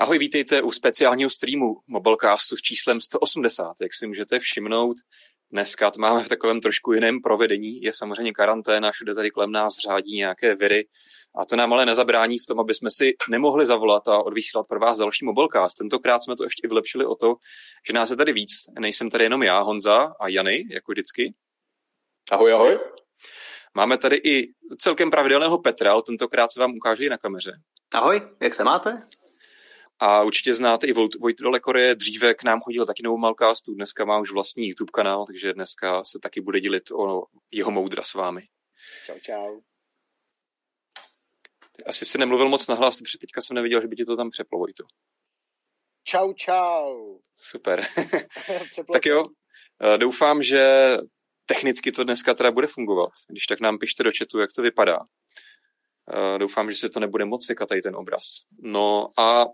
Ahoj, vítejte u speciálního streamu Mobilecastu s číslem 180. Jak si můžete všimnout, dneska to máme v takovém trošku jiném provedení. Je samozřejmě karanténa, všude tady kolem nás řádí nějaké viry. A to nám ale nezabrání v tom, aby jsme si nemohli zavolat a odvysílat pro vás další Mobilecast. Tentokrát jsme to ještě vylepšili o to, že nás je tady víc. Nejsem tady jenom já, Honza a Jany, jako vždycky. Ahoj, ahoj. Máme tady i celkem pravidelného Petra, ale tentokrát se vám ukáže i na kameře. Ahoj, jak se máte? A určitě znáte i Vojtu Lekorie, dříve k nám chodil taky novou Malcastu, dneska má už vlastní YouTube kanál, takže dneska se taky bude dělit o jeho moudra s vámi. Čau, čau. Asi si nemluvil moc nahlas, protože teďka jsem neviděl, že by ti to tam přeplo, Vojto. Čau, čau. Super. tak jo, eh, doufám, že technicky to dneska teda bude fungovat. Když tak nám pište do chatu, jak to vypadá. Eh, doufám, že se to nebude moc sekat tady ten obraz. No a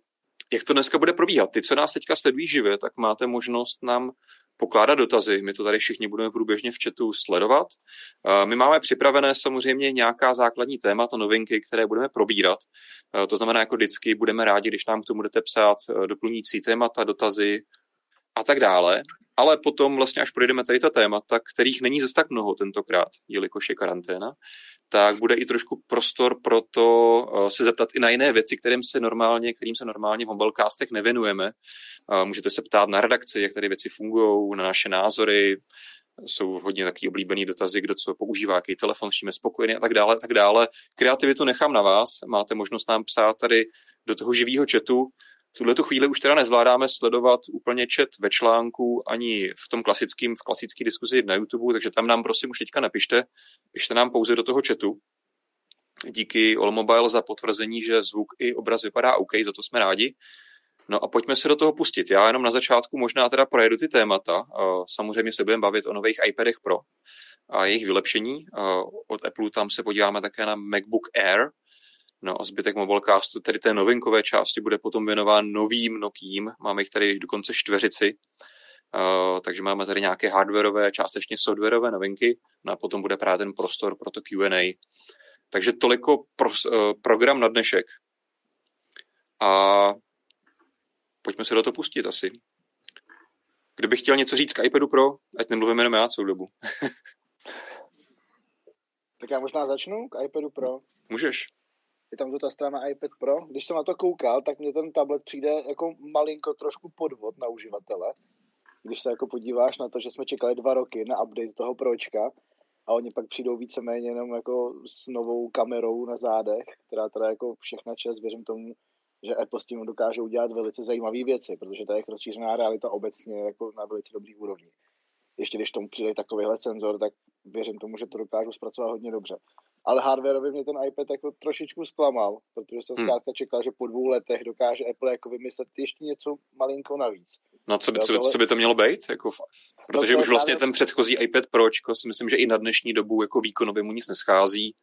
jak to dneska bude probíhat? Ty, co nás teďka sledují živě, tak máte možnost nám pokládat dotazy. My to tady všichni budeme průběžně v chatu sledovat. My máme připravené samozřejmě nějaká základní témata, novinky, které budeme probírat. To znamená, jako vždycky budeme rádi, když nám k tomu budete psát e, doplňující témata, dotazy a tak dále. Ale potom vlastně, až projdeme tady ta témata, kterých není zase tak mnoho tentokrát, jelikož je karanténa, tak bude i trošku prostor pro to uh, se zeptat i na jiné věci, kterým se normálně, kterým se normálně v mobilecastech nevěnujeme. Uh, můžete se ptát na redakci, jak tady věci fungují, na naše názory, jsou hodně taky oblíbený dotazy, kdo co používá, jaký telefon, s čím je spokojený a tak dále, tak dále. Kreativitu nechám na vás, máte možnost nám psát tady do toho živého chatu, v tuhle chvíli už teda nezvládáme sledovat úplně chat ve článku ani v tom klasickém, v klasické diskuzi na YouTube, takže tam nám prosím už teďka napište, pište nám pouze do toho chatu. Díky Allmobile za potvrzení, že zvuk i obraz vypadá OK, za to jsme rádi. No a pojďme se do toho pustit. Já jenom na začátku možná teda projedu ty témata. Samozřejmě se budeme bavit o nových iPadech Pro a jejich vylepšení. Od Apple tam se podíváme také na MacBook Air, No a zbytek Mobilecastu, tedy té novinkové části, bude potom věnován novým Nokím. Máme jich tady dokonce čtveřici, uh, takže máme tady nějaké hardwareové, částečně softwareové novinky, no a potom bude právě ten prostor pro to Q&A. Takže toliko pro, uh, program na dnešek. A pojďme se do toho pustit asi. Kdo by chtěl něco říct k iPadu Pro, ať nemluvím jenom já celou dobu. tak já možná začnu k iPadu Pro. Můžeš je tam tu ta strana iPad Pro. Když jsem na to koukal, tak mě ten tablet přijde jako malinko trošku podvod na uživatele. Když se jako podíváš na to, že jsme čekali dva roky na update toho Pročka a oni pak přijdou víceméně jenom jako s novou kamerou na zádech, která teda jako všechna čest, věřím tomu, že Apple s tím dokáže udělat velice zajímavé věci, protože to je rozšířená realita obecně jako na velice dobrý úrovni. Ještě když tomu přijde takovýhle senzor, tak věřím tomu, že to dokážu zpracovat hodně dobře ale hardwareově mě ten iPad jako trošičku zklamal, protože jsem hmm. zkrátka čekal, že po dvou letech dokáže Apple jako vymyslet ještě něco malinko navíc. No co by, co co by to mělo být? Jako, protože no už vlastně ten předchozí iPad Pročko si myslím, že i na dnešní dobu jako výkonově mu nic neschází.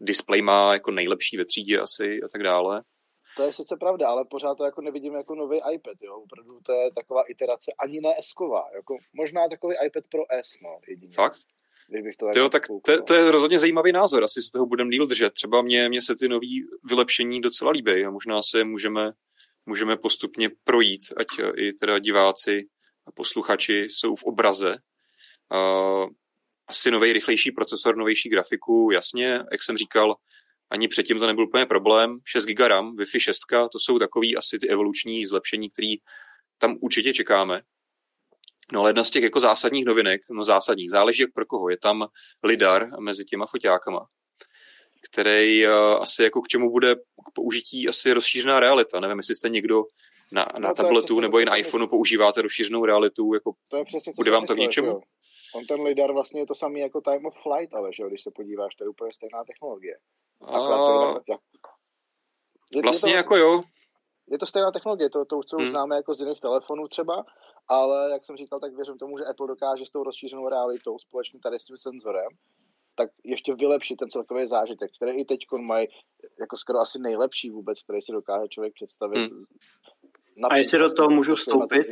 Display má jako nejlepší ve třídě asi a tak dále. To je sice pravda, ale pořád to jako nevidím jako nový iPad, jo. Opravdu to je taková iterace ani ne S-ková, jako možná takový iPad Pro S, no, jedině. Fakt? Kdybych to Tyjo, tak to, to, je rozhodně zajímavý názor, asi se toho budeme díl držet. Třeba mě, mě se ty nové vylepšení docela líbí a možná se můžeme, můžeme postupně projít, ať i teda diváci a posluchači jsou v obraze. Uh, asi nový rychlejší procesor, novější grafiku, jasně, jak jsem říkal, ani předtím to nebyl úplně problém. 6 GB RAM, Wi-Fi 6, to jsou takový asi ty evoluční zlepšení, které tam určitě čekáme. No ale jedna z těch jako zásadních novinek, no zásadních, záleží jak pro koho, je tam lidar mezi těma foťákama, který uh, asi jako k čemu bude k použití asi rozšířená realita. Nevím, jestli jste někdo na, na no, tabletu nebo i na iPhoneu používáte rozšířenou realitu, jako to je přesně, bude vám to k něčemu? Jo. On ten lidar vlastně je to samý jako time of flight, ale že když se podíváš, to je úplně stejná technologie. A... Je, vlastně je to, jako jo. Je to stejná technologie, to, to co hmm. známe jako z jiných telefonů třeba, ale jak jsem říkal, tak věřím tomu, že Apple dokáže s tou rozšířenou realitou společně tady s tím senzorem, tak ještě vylepšit ten celkový zážitek, který i teď mají jako skoro asi nejlepší vůbec, který si dokáže člověk představit. Hmm. A jestli do toho můžu vstoupit,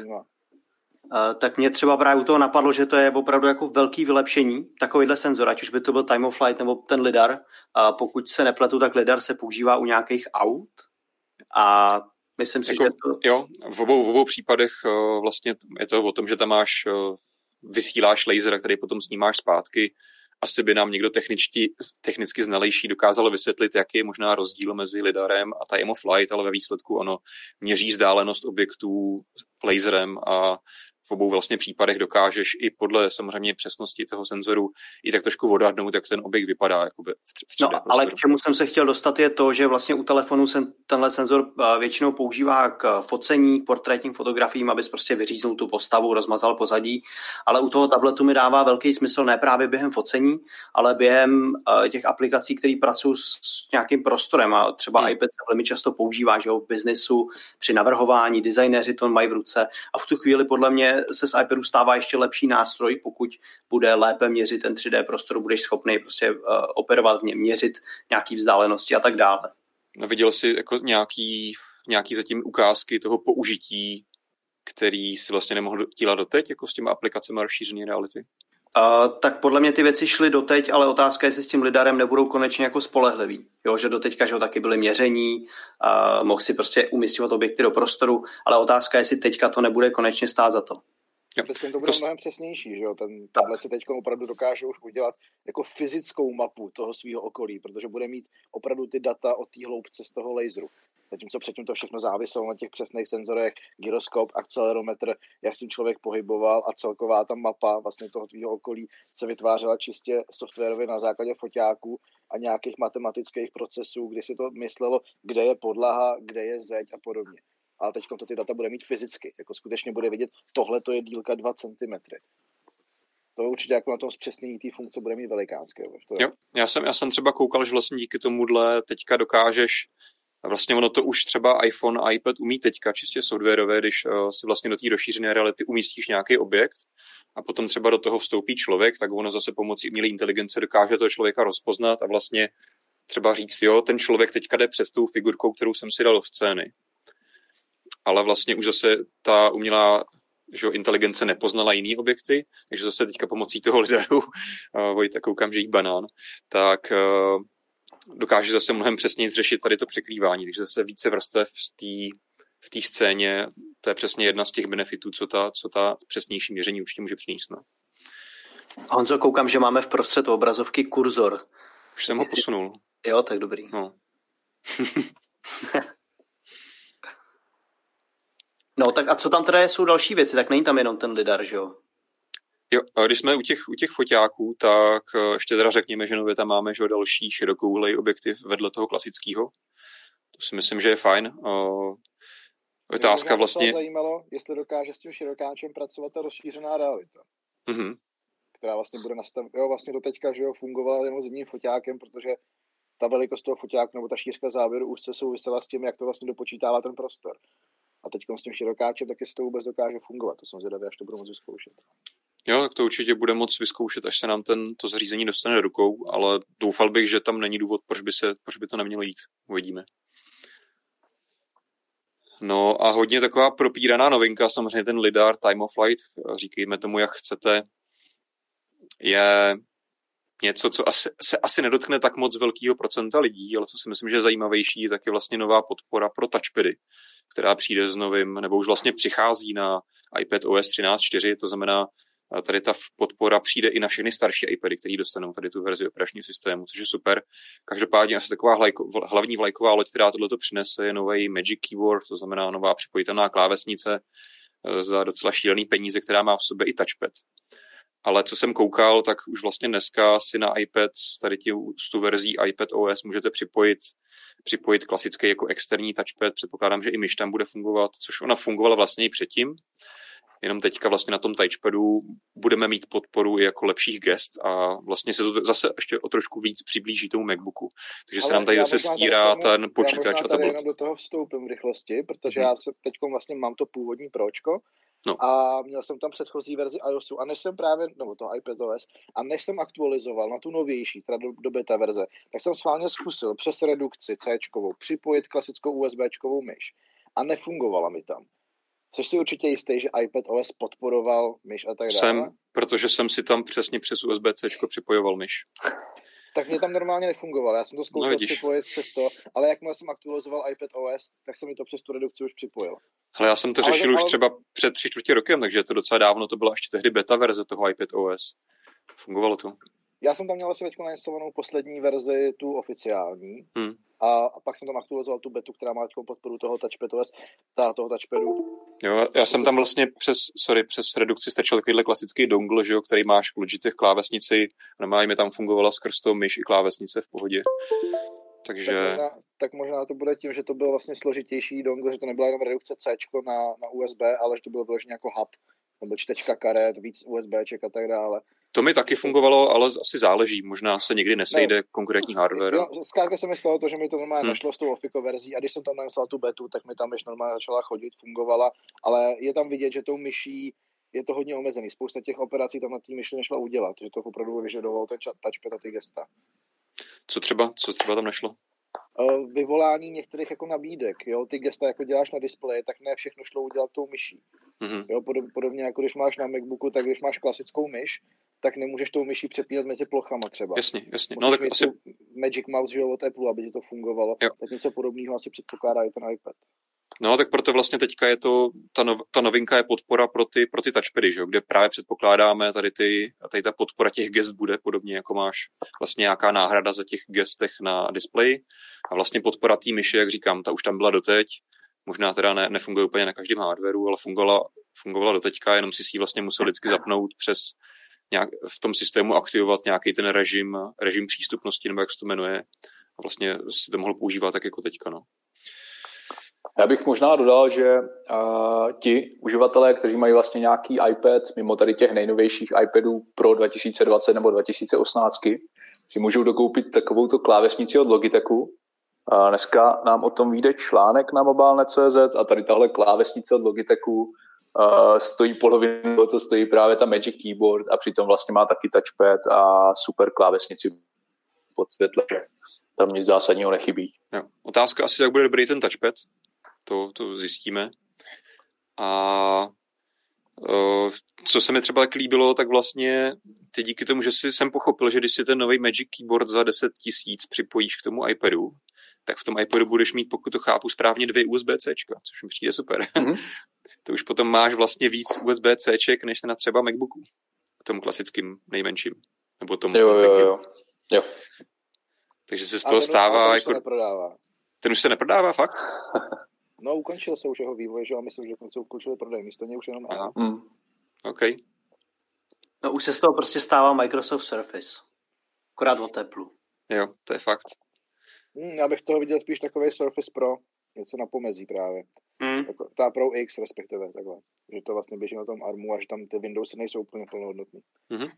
Uh, tak mě třeba právě u toho napadlo, že to je opravdu jako velký vylepšení, takovýhle senzor, ať už by to byl time of flight nebo ten lidar. A pokud se nepletu, tak lidar se používá u nějakých aut a Myslím si, jako, že to... Jo, v obou, v obou případech uh, vlastně je to o tom, že tam máš, uh, vysíláš laser, který potom snímáš zpátky. Asi by nám někdo techničtí, technicky znalejší dokázal vysvětlit, jaký je možná rozdíl mezi lidarem a time of flight, ale ve výsledku ono měří vzdálenost objektů laserem a v obou vlastně případech dokážeš i podle samozřejmě přesnosti toho senzoru i tak trošku odhadnout, jak ten objekt vypadá jako v 3D No, prostoru. ale k čemu jsem se chtěl dostat je to, že vlastně u telefonu se tenhle senzor eh, většinou používá k focení, k portrétním fotografiím, abys prostě vyříznul tu postavu, rozmazal pozadí, ale u toho tabletu mi dává velký smysl ne právě během focení, ale během uh, těch aplikací, které pracují s, s nějakým prostorem a třeba hmm. iPad se velmi často používá, že jo, v biznesu, při navrhování, designéři to mají v ruce a v tu chvíli podle mě se z iPadu stává ještě lepší nástroj, pokud bude lépe měřit ten 3D prostor, budeš schopný prostě uh, operovat v něm, měřit nějaký vzdálenosti a tak dále. No, viděl jsi jako nějaký, nějaký zatím ukázky toho použití, který si vlastně nemohl dělat doteď, jako s těmi aplikacemi rozšířené reality? Tak podle mě ty věci šly doteď, ale otázka je, jestli s tím lidarem nebudou konečně jako spolehliví. Jo, že doteďka, že ho taky byly měření, uh, mohl si prostě umístěvat objekty do prostoru, ale otázka je, jestli teďka to nebude konečně stát za to. Jo. Teď to bude Kost... mnohem přesnější, že jo? Ten tablet si teď opravdu dokáže už udělat jako fyzickou mapu toho svého okolí, protože bude mít opravdu ty data o té hloubce z toho laseru. Zatímco předtím to všechno záviselo na těch přesných senzorech, gyroskop, akcelerometr, jak s tím člověk pohyboval a celková ta mapa vlastně toho tvýho okolí se vytvářela čistě softwarově na základě foťáků a nějakých matematických procesů, kdy si to myslelo, kde je podlaha, kde je zeď a podobně. Ale teď to ty data bude mít fyzicky, jako skutečně bude vidět, tohle to je dílka 2 cm to určitě jako na tom zpřesnění té funkce bude mít velikánské. Je... Jo, já jsem, já jsem třeba koukal, že vlastně díky tomuhle teďka dokážeš a vlastně ono to už třeba iPhone a iPad umí teďka čistě softwarové, když uh, si vlastně do té rozšířené reality umístíš nějaký objekt a potom třeba do toho vstoupí člověk, tak ono zase pomocí umělé inteligence dokáže toho člověka rozpoznat a vlastně třeba říct, jo, ten člověk teďka jde před tou figurkou, kterou jsem si dal do scény. Ale vlastně už zase ta umělá že jo, inteligence nepoznala jiný objekty, takže zase teďka pomocí toho lidaru, uh, Vojta, koukám, že jí banán, tak uh, dokáže zase mnohem přesněji řešit tady to překrývání, takže zase více vrstev v té v té scéně, to je přesně jedna z těch benefitů, co ta, co ta přesnější měření určitě může přinést. No. Honzo, koukám, že máme v prostřed obrazovky kurzor. Už jsem ho posunul. Jo, tak dobrý. No. no, tak a co tam teda jsou další věci? Tak není tam jenom ten lidar, že jo? Jo, a když jsme u těch, u těch foťáků, tak eh, ještě teda řekněme, že nově tam máme že další širokouhlej objektiv vedle toho klasického. To si myslím, že je fajn. Uh, otázka vlastně... Mě zajímalo, jestli dokáže s tím širokáčem pracovat ta rozšířená realita. Mm-hmm. Která vlastně bude nastavit, jo, vlastně do teďka, že jo, fungovala jenom zimním foťákem, protože ta velikost toho foťáku nebo ta šířka záběru už se souvisela s tím, jak to vlastně dopočítává ten prostor. A teď s tím širokáčem taky se to vůbec dokáže fungovat. To jsem zvědavý, až to budu moct zkoušet. Jo, tak to určitě bude moc vyzkoušet, až se nám ten, to zařízení dostane do rukou, ale doufal bych, že tam není důvod, proč by, se, proč by to nemělo jít. Uvidíme. No a hodně taková propíraná novinka, samozřejmě ten lidar Time of Flight, říkejme tomu, jak chcete, je něco, co asi, se asi nedotkne tak moc velkého procenta lidí, ale co si myslím, že je zajímavější, tak je vlastně nová podpora pro touchpady, která přijde s novým, nebo už vlastně přichází na iPad OS 13.4, to znamená tady ta podpora přijde i na všechny starší iPady, které dostanou tady tu verzi operačního systému, což je super. Každopádně asi taková hlajko, hlavní vlajková loď, která tohle přinese, je nový Magic Keyboard, to znamená nová připojitelná klávesnice eh, za docela šílený peníze, která má v sobě i touchpad. Ale co jsem koukal, tak už vlastně dneska si na iPad s tady tím, s tu verzí iPad OS můžete připojit připojit klasický jako externí touchpad. Předpokládám, že i myš tam bude fungovat, což ona fungovala vlastně i předtím jenom teďka vlastně na tom touchpadu budeme mít podporu i jako lepších gest a vlastně se to zase ještě o trošku víc přiblíží tomu MacBooku. Takže Ale se nám tady zase stírá tady, ten počítač a tablet. Já do toho vstoupím v rychlosti, protože hmm. já se teď vlastně mám to původní pročko, No. A měl jsem tam předchozí verzi iOSu a než jsem právě, nebo to iPadOS, a než jsem aktualizoval na tu novější, teda do, do beta verze, tak jsem schválně zkusil přes redukci C připojit klasickou USB-čkovou myš a nefungovala mi tam. Jsi si určitě jistý, že iPad OS podporoval myš a tak dále? Jsem, protože jsem si tam přesně přes USB-C připojoval myš. Tak mě tam normálně nefungovalo, já jsem to zkoušel no, připojit přes to, ale jakmile jsem aktualizoval iPad OS, tak se mi to přes tu redukci už připojilo. Ale já jsem to ale řešil ale... už třeba před tři čtvrtě rokem, takže to docela dávno, to byla ještě tehdy beta verze toho iPad OS. Fungovalo to. Já jsem tam měl asi teď nainstalovanou poslední verzi, tu oficiální, hmm. a, a pak jsem tam aktualizoval tu betu, která má teď podporu toho touchpadu, ta, toho touchpadu. Jo, já jsem tam vlastně přes, sorry, přes redukci stačil takovýhle klasický dongle, že jo, který máš v Logitech klávesnici, normálně mi tam fungovala skrz to myš i klávesnice v pohodě. Takže... Tak možná, tak možná to bude tím, že to byl vlastně složitější dongle, že to nebyla jenom redukce C na, na USB, ale že to bylo vyloženě jako hub, nebo čtečka karet, víc USBček a tak dále. To mi taky fungovalo, ale asi záleží. Možná se někdy nesejde ne. konkrétní hardware. Jo, zkrátka se mi stalo to, že mi to normálně hmm. našlo s tou Ofiko verzí a když jsem tam nanesla tu betu, tak mi tam ještě normálně začala chodit, fungovala, ale je tam vidět, že tou myší je to hodně omezený. Spousta těch operací tam na té myši nešla udělat, že to opravdu vyžadovalo ten touchpad a ty gesta. Co třeba, co třeba tam nešlo? Eh, vyvolání některých jako nabídek, jo, ty gesta jako děláš na displeji, tak ne všechno šlo udělat tou myší. Mm-hmm. Jo, podobně jako když máš na MacBooku, tak když máš klasickou myš, tak nemůžeš tou myší přepínat mezi plochama třeba. Jasně, jasně. no, tak asi... Magic Mouse, že jo, od Apple, aby ti to fungovalo. Jo. Tak něco podobného asi předpokládá i ten iPad. No, tak proto vlastně teďka je to, ta, nov, ta novinka je podpora pro ty, pro ty touchpady, že? kde právě předpokládáme tady ty, tady ta podpora těch gest bude podobně, jako máš vlastně nějaká náhrada za těch gestech na displeji a vlastně podpora té myši, jak říkám, ta už tam byla doteď, možná teda ne, nefunguje úplně na každém hardwareu, ale fungovala, fungovala doteďka, jenom si si ji vlastně musel vždycky zapnout přes nějak, v tom systému aktivovat nějaký ten režim, režim přístupnosti, nebo jak se to jmenuje, a vlastně si to mohl používat tak jako teďka, no. Já bych možná dodal, že uh, ti uživatelé, kteří mají vlastně nějaký iPad, mimo tady těch nejnovějších iPadů pro 2020 nebo 2018, si můžou dokoupit takovouto klávesnici od Logitechu. Uh, dneska nám o tom vyjde článek na mobilne.cz a tady tahle klávesnice od Logitechu uh, stojí polovinu toho, co stojí právě ta Magic Keyboard a přitom vlastně má taky touchpad a super klávesnici pod světle, tam nic zásadního nechybí. Jo. Otázka asi, jak bude dobrý ten touchpad, to, to zjistíme. A uh, co se mi třeba tak líbilo, tak vlastně ty díky tomu, že si jsem pochopil, že když si ten nový Magic Keyboard za 10 tisíc připojíš k tomu iPadu, tak v tom iPadu budeš mít, pokud to chápu správně, dvě USB-C, což mi přijde super. Mm-hmm. to už potom máš vlastně víc USB-C, než na třeba MacBooku. K tomu klasickým nejmenším. Nebo tomu jo, jo, jo, jo. Takže se z toho stává... Jako... neprodává. Ten už se neprodává, fakt? No, ukončil se už jeho vývoj, že a myslím, že se ukončili prodej, místo něj už jenom Aha. Mm. OK. No už se z toho prostě stává Microsoft Surface. Akorát o teplu. Jo, to je fakt. Hmm, já bych toho viděl spíš takový Surface Pro, něco na pomezí právě. Mm. Tako, ta Pro X respektive, takhle. Že to vlastně běží na tom ARMu a že tam ty Windowsy nejsou úplně plnohodnotné. Mm-hmm.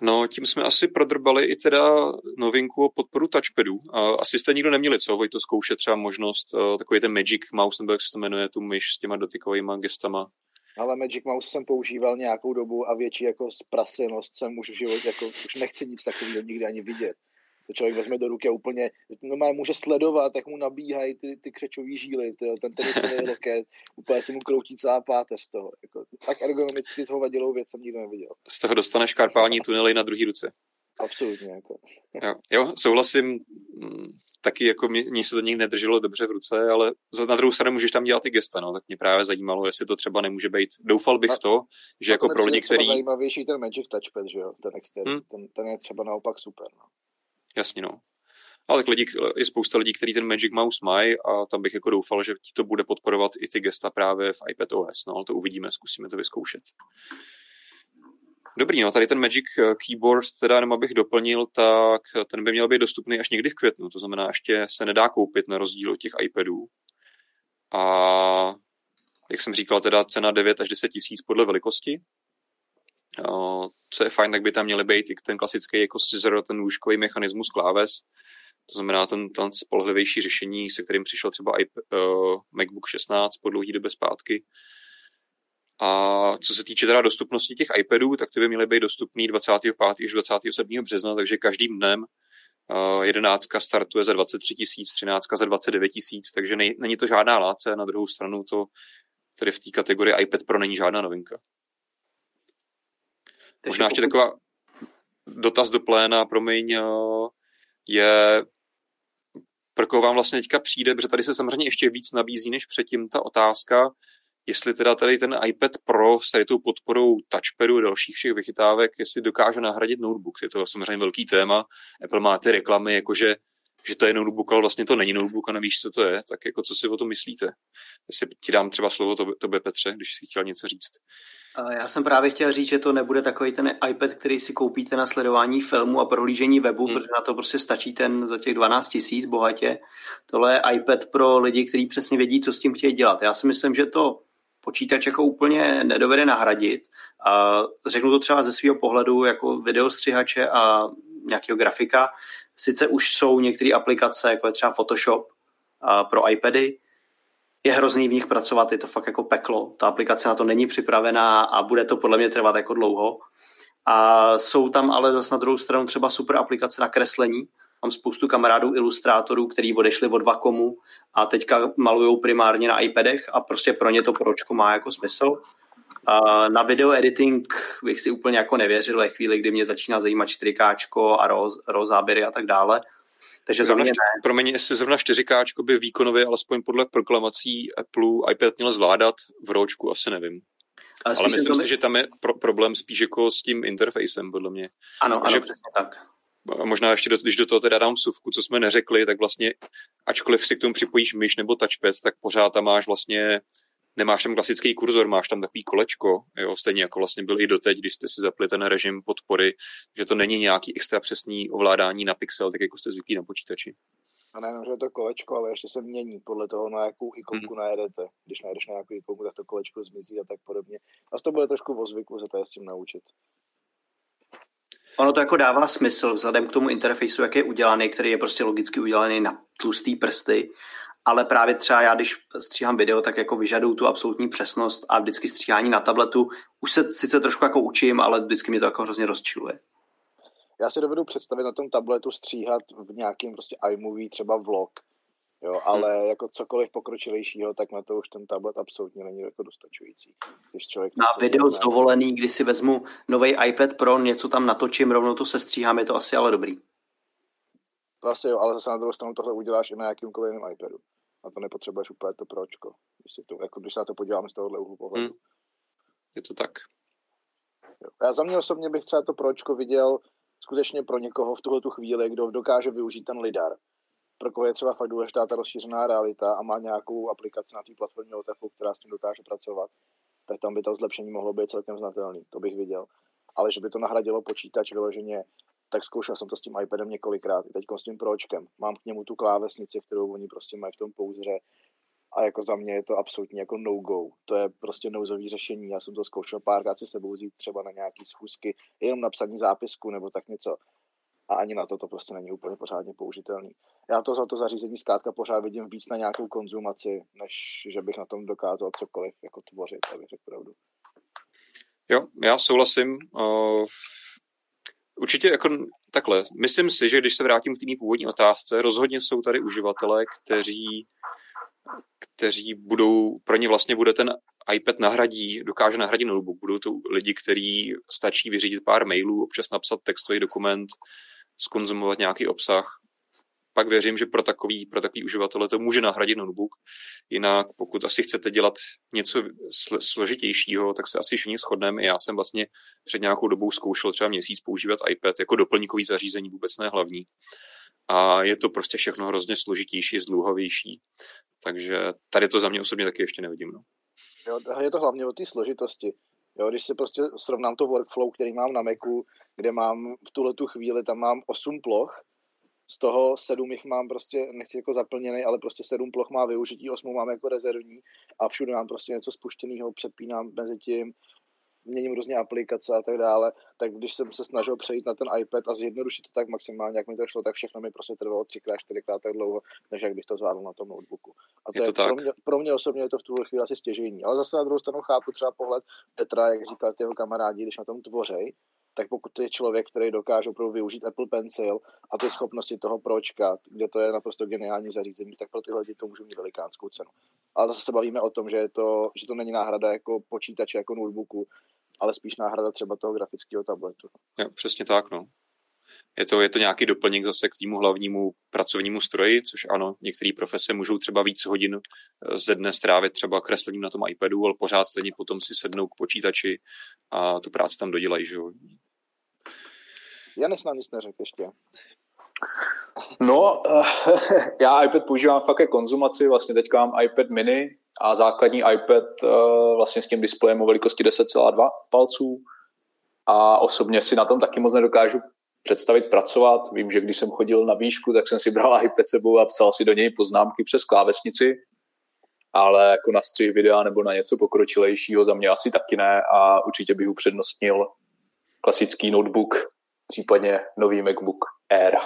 No, tím jsme asi prodrbali i teda novinku o podporu touchpadů. Asi jste nikdo neměli, co? Vojto zkoušet třeba možnost, eh, takový ten Magic Mouse, nebo jak se to jmenuje, tu myš s těma dotykovými gestama. Ale Magic Mouse jsem používal nějakou dobu a větší jako zprasenost jsem už v životě, jako už nechci nic takového nikdy ani vidět to člověk vezme do ruky a úplně, no má, může sledovat, jak mu nabíhají ty, ty křečový žíly, ty, ten tenisový loket, úplně se mu kroutí celá páteř z toho. Jako, tak ergonomicky zhovadilou věc jsem nikdo neviděl. Z toho dostaneš karpální tunely na druhý ruce. Absolutně. Jako. Jo, jo, souhlasím, mm, taky jako mě, mě se to nikdy nedrželo dobře v ruce, ale na druhou stranu můžeš tam dělat ty gesta, no, tak mě právě zajímalo, jestli to třeba nemůže být. Doufal bych v to, že jako pro lidi, který... zajímavější ten Magic Touchpad, že jo, ten externí, hmm. ten, ten, je třeba naopak super, no. Jasně, no. Ale tak lidi, je spousta lidí, kteří ten Magic Mouse mají a tam bych jako doufal, že ti to bude podporovat i ty gesta právě v iPad OS. No, ale to uvidíme, zkusíme to vyzkoušet. Dobrý, no tady ten Magic Keyboard, teda jenom abych doplnil, tak ten by měl být dostupný až někdy v květnu, to znamená, ještě se nedá koupit na rozdíl od těch iPadů. A jak jsem říkal, teda cena 9 až 10 tisíc podle velikosti, co je fajn, tak by tam měly být i ten klasický jako scissor, ten lůžkový mechanismus kláves, to znamená ten, ten spolehlivější řešení, se kterým přišel třeba i uh, MacBook 16 po dlouhý době zpátky. A co se týče teda dostupnosti těch iPadů, tak ty by měly být dostupný 25. až 27. března, takže každým dnem uh, 11 startuje za 23 tisíc, 13 za 29 tisíc, takže nej, není to žádná láce, na druhou stranu to tedy v té kategorii iPad Pro není žádná novinka. Takže Možná ještě pokud... taková... dotaz do pléna, promiň, je pro koho vám vlastně teďka přijde, protože tady se samozřejmě ještě víc nabízí než předtím ta otázka, jestli teda tady ten iPad Pro s tady tou podporou touchpadu a dalších všech vychytávek, jestli dokáže nahradit notebook. Je to samozřejmě velký téma. Apple má ty reklamy, jakože že to je notebook, ale vlastně to není notebook a nevíš, co to je, tak jako co si o tom myslíte? Jestli ti dám třeba slovo tobě, tobě Petře, když jsi chtěl něco říct. Já jsem právě chtěl říct, že to nebude takový ten iPad, který si koupíte na sledování filmu a prohlížení webu, hmm. protože na to prostě stačí ten za těch 12 tisíc bohatě. Tohle je iPad pro lidi, kteří přesně vědí, co s tím chtějí dělat. Já si myslím, že to počítač jako úplně nedovede nahradit. A řeknu to třeba ze svého pohledu jako videostřihače a nějakého grafika. Sice už jsou některé aplikace, jako je třeba Photoshop pro iPady, je hrozný v nich pracovat, je to fakt jako peklo. Ta aplikace na to není připravená a bude to podle mě trvat jako dlouho. A jsou tam ale zase na druhou stranu třeba super aplikace na kreslení. Mám spoustu kamarádů, ilustrátorů, kteří odešli od Vakomu a teďka malují primárně na iPadech a prostě pro ně to pročko má jako smysl. A na video editing bych si úplně jako nevěřil ve chvíli, kdy mě začíná zajímat 4K a RAW, RAW záběry a tak dále. Takže zrovna, za mě ne. Promiň, jestli zrovna 4K by výkonově, alespoň podle proklamací Apple, iPad měl zvládat v ročku, asi nevím. Ale, Ale myslím si, že tam je pro- problém spíš jako s tím interfejsem, podle mě. Ano, Takže, ano, přesně tak. Možná ještě, do, když do toho teda dám suvku, co jsme neřekli, tak vlastně, ačkoliv si k tomu připojíš myš nebo touchpad, tak pořád tam máš vlastně nemáš tam klasický kurzor, máš tam takový kolečko, jo, stejně jako vlastně byl i doteď, když jste si zapli ten režim podpory, že to není nějaký extra přesný ovládání na pixel, tak jako jste zvyklí na počítači. A nejenom, že je to kolečko, ale ještě se mění podle toho, na jakou ikonku hmm. najedete. Když najedeš na nějakou ikonku, tak to kolečko zmizí a tak podobně. A to bude trošku o zvyku se to s tím naučit. Ono to jako dává smysl vzhledem k tomu interfejsu, jak je udělaný, který je prostě logicky udělaný na tlustý prsty ale právě třeba já, když stříhám video, tak jako vyžaduju tu absolutní přesnost a vždycky stříhání na tabletu. Už se sice trošku jako učím, ale vždycky mě to jako hrozně rozčiluje. Já si dovedu představit na tom tabletu stříhat v nějakým prostě iMovie, třeba vlog, jo, ale hmm. jako cokoliv pokročilejšího, tak na to už ten tablet absolutně není jako dostačující. Když člověk na video z dovolený, kdy si vezmu nový iPad Pro, něco tam natočím, rovnou to se stříhám, je to asi ale dobrý. To asi jo, ale zase na druhou stranu tohle uděláš i na jakýmkoliv jiném iPadu a to nepotřebuješ úplně to pročko, když, si to, jako když se na to podíváme z tohohle úhlu pohledu. Hmm. Je to tak. Jo. Já za mě osobně bych třeba to pročko viděl skutečně pro někoho v tuhle tu chvíli, kdo dokáže využít ten lidar. Pro koho je třeba fakt důležitá ta rozšířená realita a má nějakou aplikaci na té platformě OTFu, která s tím dokáže pracovat, tak tam by to zlepšení mohlo být celkem znatelný. To bych viděl. Ale že by to nahradilo počítač vyloženě tak zkoušel jsem to s tím iPadem několikrát, i teď s tím pročkem. Mám k němu tu klávesnici, kterou oni prostě mají v tom pouzdře a jako za mě je to absolutně jako no-go. To je prostě nouzový řešení. Já jsem to zkoušel párkrát si sebou vzít třeba na nějaký schůzky, jenom napsaní zápisku nebo tak něco. A ani na to to prostě není úplně pořádně použitelný. Já to za to zařízení zkrátka pořád vidím víc na nějakou konzumaci, než že bych na tom dokázal cokoliv jako tvořit, abych řekl pravdu. Jo, já souhlasím. Uh Určitě jako takhle. Myslím si, že když se vrátím k té původní otázce, rozhodně jsou tady uživatelé, kteří, kteří budou, pro ně vlastně bude ten iPad nahradí, dokáže nahradit notebook. Budou to lidi, kteří stačí vyřídit pár mailů, občas napsat textový dokument, skonzumovat nějaký obsah pak věřím, že pro takový, pro takový uživatele to může nahradit notebook. Jinak pokud asi chcete dělat něco složitějšího, tak se asi všichni shodneme. Já jsem vlastně před nějakou dobou zkoušel třeba měsíc používat iPad jako doplňkový zařízení, vůbec ne hlavní. A je to prostě všechno hrozně složitější, zdlouhavější. Takže tady to za mě osobně taky ještě nevidím. No. Jo, je to hlavně o té složitosti. Jo, když si prostě srovnám to workflow, který mám na Macu, kde mám v tuhle tu chvíli, tam mám 8 ploch, z toho sedm jich mám prostě, nechci jako zaplněný, ale prostě sedm ploch má využití, osmou mám jako rezervní a všude mám prostě něco spuštěného, přepínám mezi tím, měním různě aplikace a tak dále, tak když jsem se snažil přejít na ten iPad a zjednodušit to tak maximálně, jak mi to šlo, tak všechno mi prostě trvalo třikrát, čtyřikrát tak dlouho, než jak bych to zvládl na tom notebooku. A to je, to je tak. Pro, mě, pro mě osobně je to v tuhle chvíli asi stěžení. Ale zase na druhou stranu chápu třeba pohled Petra, jak říkal jeho kamarádi, když na tom tvořej, tak pokud je člověk, který dokáže opravdu využít Apple Pencil a ty schopnosti toho pročka, kde to je naprosto geniální zařízení, tak pro tyhle lidi to může mít velikánskou cenu. Ale zase se bavíme o tom, že, je to, že to není náhrada jako počítače, jako notebooku, ale spíš náhrada třeba toho grafického tabletu. Jo, přesně tak, no. Je to, je to nějaký doplněk zase k týmu hlavnímu pracovnímu stroji, což ano, některé profese můžou třeba víc hodin eh, ze dne strávit třeba kreslením na tom iPadu, ale pořád stejně potom si sednou k počítači a tu práci tam dodělají, že jo. Janis nám nic neřekl ještě. No, já iPad používám fakt ke konzumaci, vlastně teď mám iPad mini a základní iPad eh, vlastně s tím displejem o velikosti 10,2 palců a osobně si na tom taky moc nedokážu představit pracovat. Vím, že když jsem chodil na výšku, tak jsem si bral iPad sebou a psal si do něj poznámky přes klávesnici, ale jako na střih videa nebo na něco pokročilejšího za mě asi taky ne a určitě bych upřednostnil klasický notebook, případně nový MacBook Air.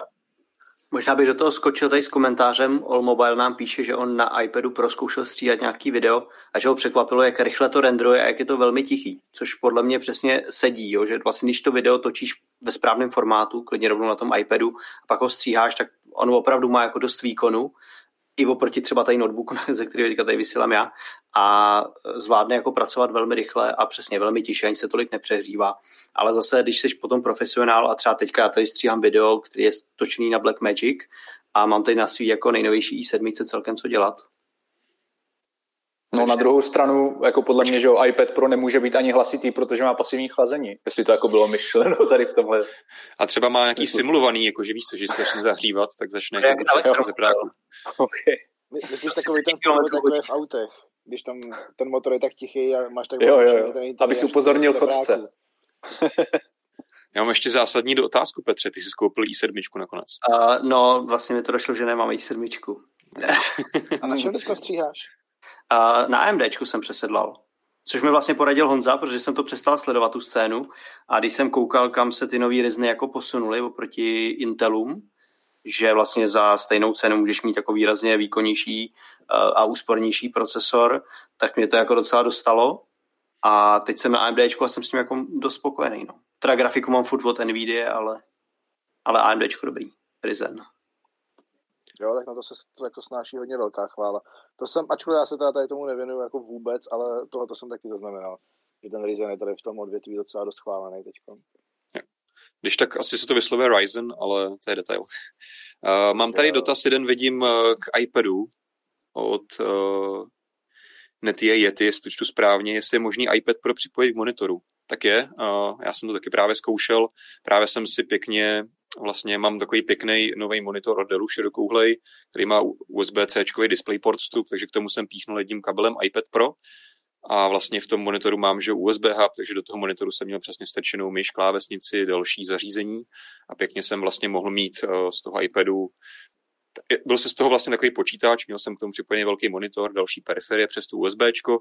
Možná bych do toho skočil tady s komentářem. All Mobile nám píše, že on na iPadu proskoušel stříhat nějaký video a že ho překvapilo, jak rychle to rendruje a jak je to velmi tichý, což podle mě přesně sedí, jo? že vlastně když to video točíš ve správném formátu, klidně rovnou na tom iPadu, a pak ho stříháš, tak on opravdu má jako dost výkonu i oproti třeba tady notebooku, ze kterého teďka tady vysílám já, a zvládne jako pracovat velmi rychle a přesně velmi tiše, ani se tolik nepřehřívá. Ale zase, když jsi potom profesionál a třeba teďka já tady stříhám video, který je točený na Blackmagic a mám tady na svý jako nejnovější i7 celkem co dělat, No na druhou stranu, jako podle mě, že jo, iPad Pro nemůže být ani hlasitý, protože má pasivní chlazení. Jestli to jako bylo myšleno tady v tomhle. A třeba má nějaký simulovaný, jako že víš co, že se začne zahřívat, tak začne jako. Okay. Myslíš takový ten takový v autech, když tam ten motor je tak tichý a máš tak... Jo, jo, jo. Aby si upozornil chodce. Já mám ještě zásadní do otázku, Petře. Ty jsi koupil i7 nakonec. Uh, no, vlastně mi to došlo, že nemám i7. a na čem teďka stříháš? Uh, na AMDčku jsem přesedlal. Což mi vlastně poradil Honza, protože jsem to přestal sledovat tu scénu a když jsem koukal, kam se ty nový Ryzny jako posunuli oproti Intelům, že vlastně za stejnou cenu můžeš mít jako výrazně výkonnější a úspornější procesor, tak mě to jako docela dostalo a teď jsem na AMDčku a jsem s tím jako dost spokojený. No. Teda grafiku mám furt od NVIDIA, ale, ale AMDčko dobrý. Ryzen. Jo, tak na to se to jako snáší hodně velká chvála. To jsem, ačkoliv já se teda tady tomu nevěnuju jako vůbec, ale tohle to jsem taky zaznamenal. Že ten Ryzen je tady v tom odvětví docela dost chválený teď. Když tak asi se to vyslovuje Ryzen, ale to je detail. Uh, mám tady dotaz, jeden vidím uh, k iPadu od uh, Netie Yeti, jestli to čtu správně, jestli je možný iPad pro připojit k monitoru. Tak je, uh, já jsem to taky právě zkoušel, právě jsem si pěkně vlastně mám takový pěkný nový monitor od Dellu širokouhlej, který má USB-C DisplayPort vstup, takže k tomu jsem píchnul jedním kabelem iPad Pro. A vlastně v tom monitoru mám, že USB hub, takže do toho monitoru jsem měl přesně strčenou myš, klávesnici, další zařízení. A pěkně jsem vlastně mohl mít uh, z toho iPadu byl se z toho vlastně takový počítač, měl jsem k tomu připojený velký monitor, další periferie přes tu USBčko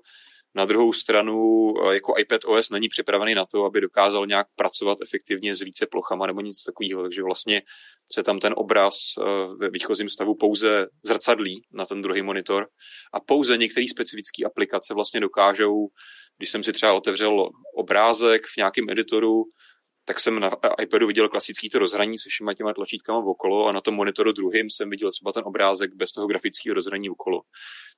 na druhou stranu, eh, jako iPad OS není připravený na to, aby dokázal nějak pracovat efektivně s více plochama nebo nic takového, takže vlastně se tam ten obraz eh, ve výchozím stavu pouze zrcadlí na ten druhý monitor a pouze některé specifické aplikace vlastně dokážou, když jsem si třeba otevřel obrázek v nějakém editoru, tak jsem na iPadu viděl klasický to rozhraní s všema těma tlačítkama okolo a na tom monitoru druhým jsem viděl třeba ten obrázek bez toho grafického rozhraní okolo.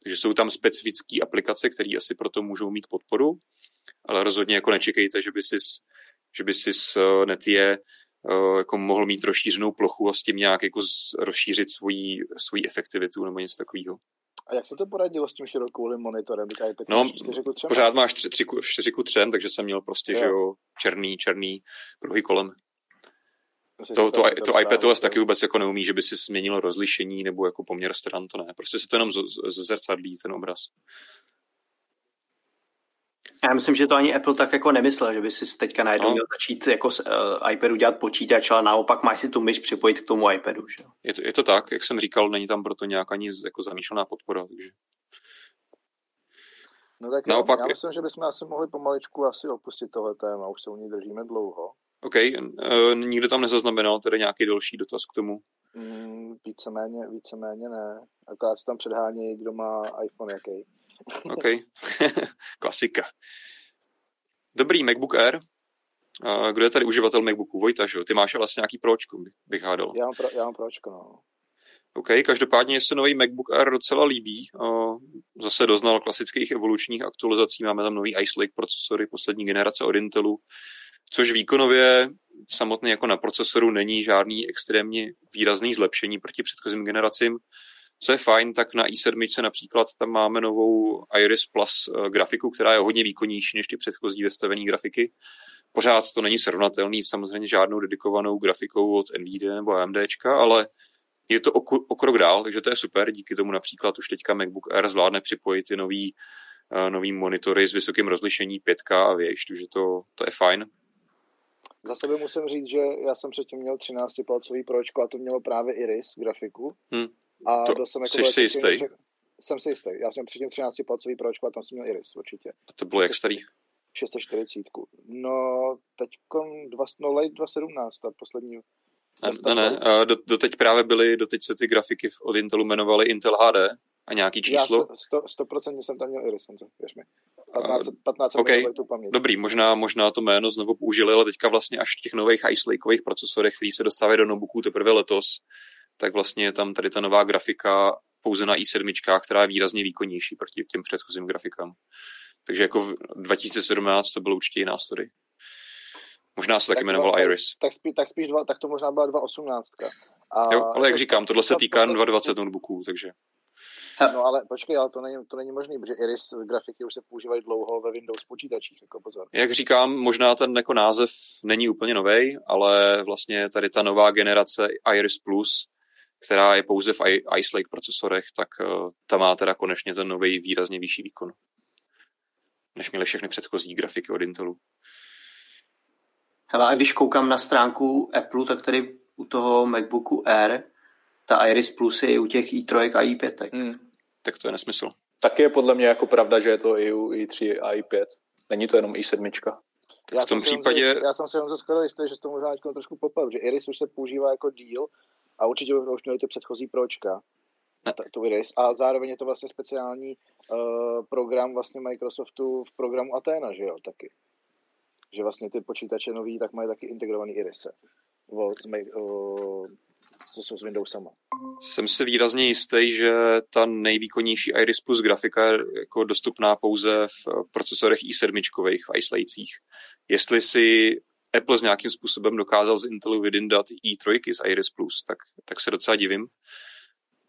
Takže jsou tam specifické aplikace, které asi proto můžou mít podporu, ale rozhodně jako nečekejte, že by si, že by si s uh, Netie uh, jako mohl mít rozšířenou plochu a s tím nějak jako rozšířit svoji, svoji efektivitu nebo něco takového. A jak se to poradilo s tím širokoulým monitorem? No, pořád máš 4 ku 3, takže jsem měl prostě, jo. že jo, černý, černý pruhy kolem. To, to, to, to iPad OS taky vůbec jako neumí, že by si změnilo rozlišení nebo jako poměr stran, to ne. Prostě si to jenom zrcadlí ten obraz. Já myslím, že to ani Apple tak jako nemyslel, že by si teďka najednou no. měl začít jako z uh, iPadu dělat počítač, ale naopak máš si tu myš připojit k tomu iPadu. Že? Je, to, je to tak, jak jsem říkal, není tam proto nějak ani jako zamýšlená podpora. Takže... No tak naopak, já myslím, že bychom asi mohli pomaličku asi opustit tohle téma, už se u ní držíme dlouho. OK, uh, nikdo tam nezaznamenal tedy nějaký další dotaz k tomu? Mm, víceméně, víceméně ne. Akorát se tam předhání, kdo má iPhone jaký. OK. Klasika. Dobrý, MacBook Air. Kdo je tady uživatel MacBooku? Vojta, že jo? Ty máš vlastně nějaký pročko, bych hádal. Já mám, pro, já mám pročko, no. OK, každopádně se nový MacBook Air docela líbí. Zase doznal klasických evolučních aktualizací. Máme tam nový Ice Lake procesory poslední generace od Intelu, což výkonově samotný jako na procesoru není žádný extrémně výrazný zlepšení proti předchozím generacím. Co je fajn, tak na i7 například tam máme novou Iris Plus eh, grafiku, která je hodně výkonnější než ty předchozí vystavené grafiky. Pořád to není srovnatelný samozřejmě žádnou dedikovanou grafikou od NVIDIA nebo AMDčka, ale je to o, krok dál, takže to je super. Díky tomu například už teďka MacBook Air zvládne připojit ty nový, uh, nový monitory s vysokým rozlišení 5K a věž, takže to, to je fajn. Za sebe musím říct, že já jsem předtím měl 13-palcový pročko a to mělo právě Iris grafiku. Hmm. A to, byl jsem jako jsi si jistý? Jsem si jistý. Já jsem předtím 13-palcový pročko a tam jsem měl Iris určitě. A to bylo jak starý? 640. No, teď dva, no, late 2017, ta poslední. Ne, ne, ne. Do, doteď právě byly, doteď se ty grafiky od Intelu jmenovaly Intel HD a nějaký číslo. Já 100%, 100% jsem tam měl Iris, věř mi. 15, 15 okay. Dobrý, možná, možná to jméno znovu použili, ale teďka vlastně až v těch nových Ice Lakeových procesorech, který se dostávají do notebooků teprve letos, tak vlastně je tam tady ta nová grafika pouze na i7, která je výrazně výkonnější proti těm předchozím grafikám. Takže jako v 2017 to bylo určitě jiná story. Možná se taky jmenoval Iris. Tak, spí, tak spíš dva, tak to možná byla 2.18. A jo, ale jak říkám, tohle se týká 2.20 notebooků, takže... No ale počkej, ale to není, to není možný, protože Iris grafiky už se používají dlouho ve Windows počítačích, jako pozor. Jak říkám, možná ten jako název není úplně nový, ale vlastně tady ta nová generace Iris Plus, která je pouze v Ice Lake procesorech, tak uh, ta má teda konečně ten nový výrazně vyšší výkon než měly všechny předchozí grafiky od Intelu. Hele, a když koukám na stránku Apple, tak tady u toho MacBooku Air ta Iris Plus je u těch i3 a i5. Hmm. Tak to je nesmysl. Taky je podle mě jako pravda, že je to i u i3 a i5. Není to jenom i7. Já v tom případě... Jenom, já jsem si jenom skoro jistý, že to možná trošku popel, že Iris už se používá jako díl a určitě už měli ty předchozí pročka. To Iris. A zároveň je to vlastně speciální uh, program vlastně Microsoftu v programu Athena, že jo, taky. Že vlastně ty počítače nový tak mají taky integrovaný Irise. Od, uh, co jsou s Windowsama. Jsem si výrazně jistý, že ta nejvýkonnější Iris Plus grafika je jako dostupná pouze v procesorech i7 v ice Jestli si Apple s nějakým způsobem dokázal z Intelu vydindat i3 z Iris Plus, tak, tak se docela divím.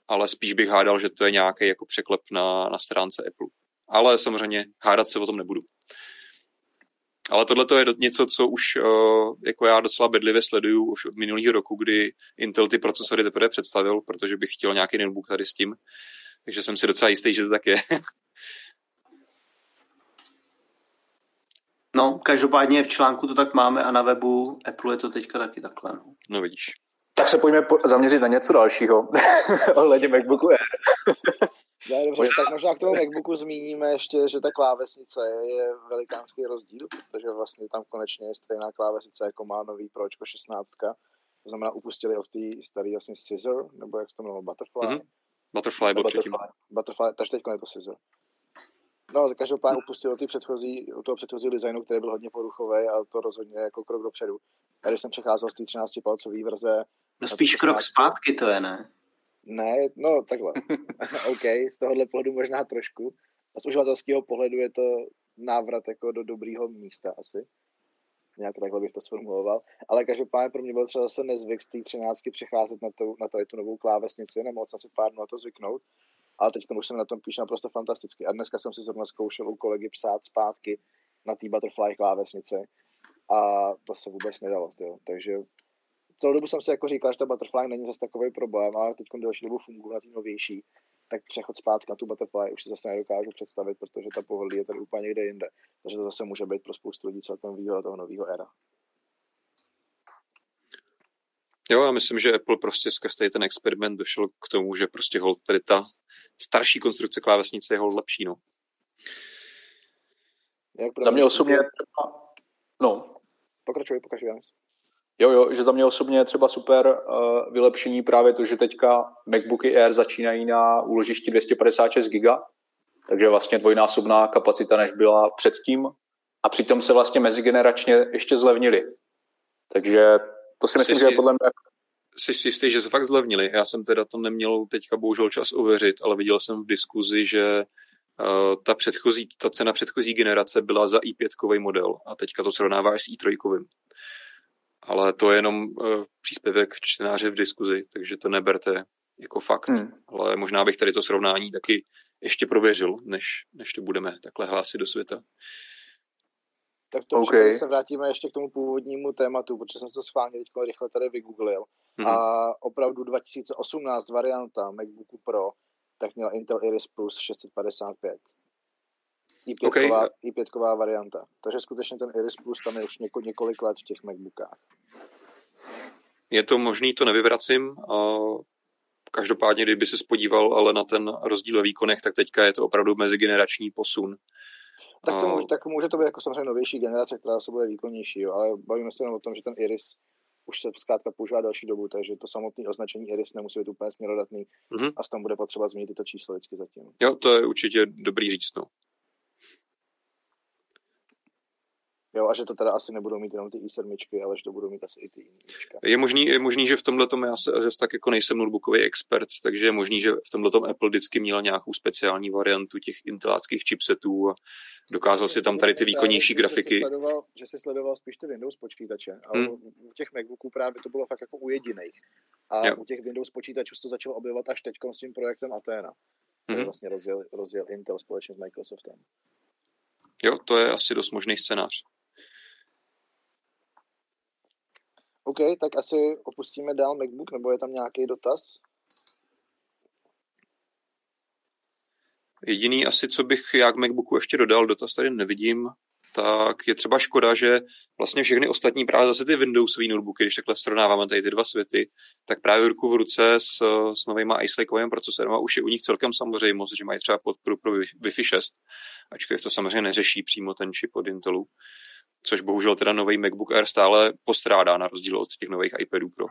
Ale spíš bych hádal, že to je nějaký jako překlep na, na stránce Apple. Ale samozřejmě hádat se o tom nebudu. Ale tohle je něco, co už uh, jako já docela bedlivě sleduju už od minulého roku, kdy Intel ty procesory teprve představil, protože bych chtěl nějaký notebook tady s tím. Takže jsem si docela jistý, že to tak je. no, každopádně v článku to tak máme a na webu Apple je to teďka taky takhle. No, no vidíš. Tak se pojďme zaměřit na něco dalšího ohledně MacBooku Air. Ne, dobře, tak možná k tomu MacBooku zmíníme ještě, že ta klávesnice je velikánský rozdíl, protože vlastně tam konečně je stejná klávesnice, jako má nový Pročko 16. To znamená, upustili od té staré vlastně Scissor, nebo jak se to jmenovalo, Butterfly. Mm-hmm. Butterfly byl předtím. Butterfly, takže teď je to Scissor. No, každopádně upustil od, předchozí, toho předchozího designu, který byl hodně poruchový a to rozhodně jako krok dopředu. A když jsem přecházel z té 13 palcové verze... No spíš krok zpátky to je, ne? Ne, no takhle. OK, z tohohle pohledu možná trošku. A z uživatelského pohledu je to návrat jako do dobrýho místa asi. Nějak takhle bych to sformuloval. Ale každopádně pro mě byl třeba zase nezvyk z té třináctky přecházet na, tu, na tady tu novou klávesnici, nemohl jsem si pár na to zvyknout. Ale teď už jsem na tom píš naprosto fantasticky. A dneska jsem si zrovna zkoušel u kolegy psát zpátky na té Butterfly klávesnici. A to se vůbec nedalo. Tyjo. Takže celou dobu jsem si jako říkal, že ta Butterfly není zase takový problém, ale teď další dobu funguje na té novější, tak přechod zpátky na tu Butterfly už si zase nedokážu představit, protože ta pohodlí je tady úplně někde jinde. Takže to zase může být pro spoustu lidí celkem výhoda toho nového era. Jo, já myslím, že Apple prostě skrz ten experiment došel k tomu, že prostě hold tady ta starší konstrukce klávesnice je hold lepší, no. Jak Za mě osobně... No. Pokračuj, pokračuj, Janis. Jo, jo, že za mě osobně je třeba super uh, vylepšení právě to, že teďka MacBooky Air začínají na úložišti 256 GB, takže vlastně dvojnásobná kapacita, než byla předtím a přitom se vlastně mezigeneračně ještě zlevnili. Takže to si myslím, jsi, že je podle mě... Jsi si jistý, že se fakt zlevnili? Já jsem teda to neměl teďka bohužel čas ověřit, ale viděl jsem v diskuzi, že ta, předchozí, ta cena předchozí generace byla za i5 model a teďka to srovnáváš s i3. Ale to je jenom uh, příspěvek čtenáře v diskuzi, takže to neberte jako fakt. Hmm. Ale možná bych tady to srovnání taky ještě prověřil, než, než to budeme takhle hlásit do světa. Tak to okay. se vrátíme ještě k tomu původnímu tématu, protože jsem se schválně teď rychle tady vygooglil. Mm-hmm. A opravdu 2018 varianta MacBooku Pro, tak měla Intel Iris Plus 655. i5, okay. i5 varianta. Takže skutečně ten Iris Plus tam je už něko, několik let v těch MacBookách. Je to možný, to nevyvracím. Každopádně, kdyby se spodíval ale na ten rozdíl ve výkonech, tak teďka je to opravdu mezigenerační posun. Tak to, může, tak může to být jako samozřejmě novější generace, která se bude výkonnější, jo, ale bavíme se jenom o tom, že ten Iris už se zkrátka používá další dobu, takže to samotné označení Iris nemusí být úplně směrodatný mm-hmm. a tam bude potřeba změnit to číslo vždycky zatím. Jo, to je určitě dobrý říct, no. Jo, a že to teda asi nebudou mít jenom ty i7, ale že to budou mít asi i ty i Je možný, je možný, že v tomhle tom já se že tak jako nejsem notebookový expert, takže je možný, že v tomhle tom Apple vždycky měl nějakou speciální variantu těch inteláckých chipsetů a dokázal si tam tady ty výkonnější grafiky. Že jsi, sledoval, že jsi sledoval spíš ty Windows počítače, ale hmm. u těch MacBooků právě to bylo fakt jako u jediných. A jo. u těch Windows počítačů se to začalo objevovat až teď s tím projektem Athena. Hmm. vlastně rozjel, rozjel Intel společně s Microsoftem. Jo, to je asi dost možný scénář. OK, tak asi opustíme dál MacBook, nebo je tam nějaký dotaz? Jediný asi, co bych já k MacBooku ještě dodal, dotaz tady nevidím, tak je třeba škoda, že vlastně všechny ostatní právě zase ty Windowsové notebooky, když takhle srovnáváme tady ty dva světy, tak právě ruku v ruce s, s novýma Ice Lakeovým procesorem a už je u nich celkem samozřejmost, že mají třeba podporu pro Wi-Fi 6, ačkoliv to samozřejmě neřeší přímo ten čip od Intelu což bohužel teda nový MacBook Air stále postrádá na rozdíl od těch nových iPadů Pro.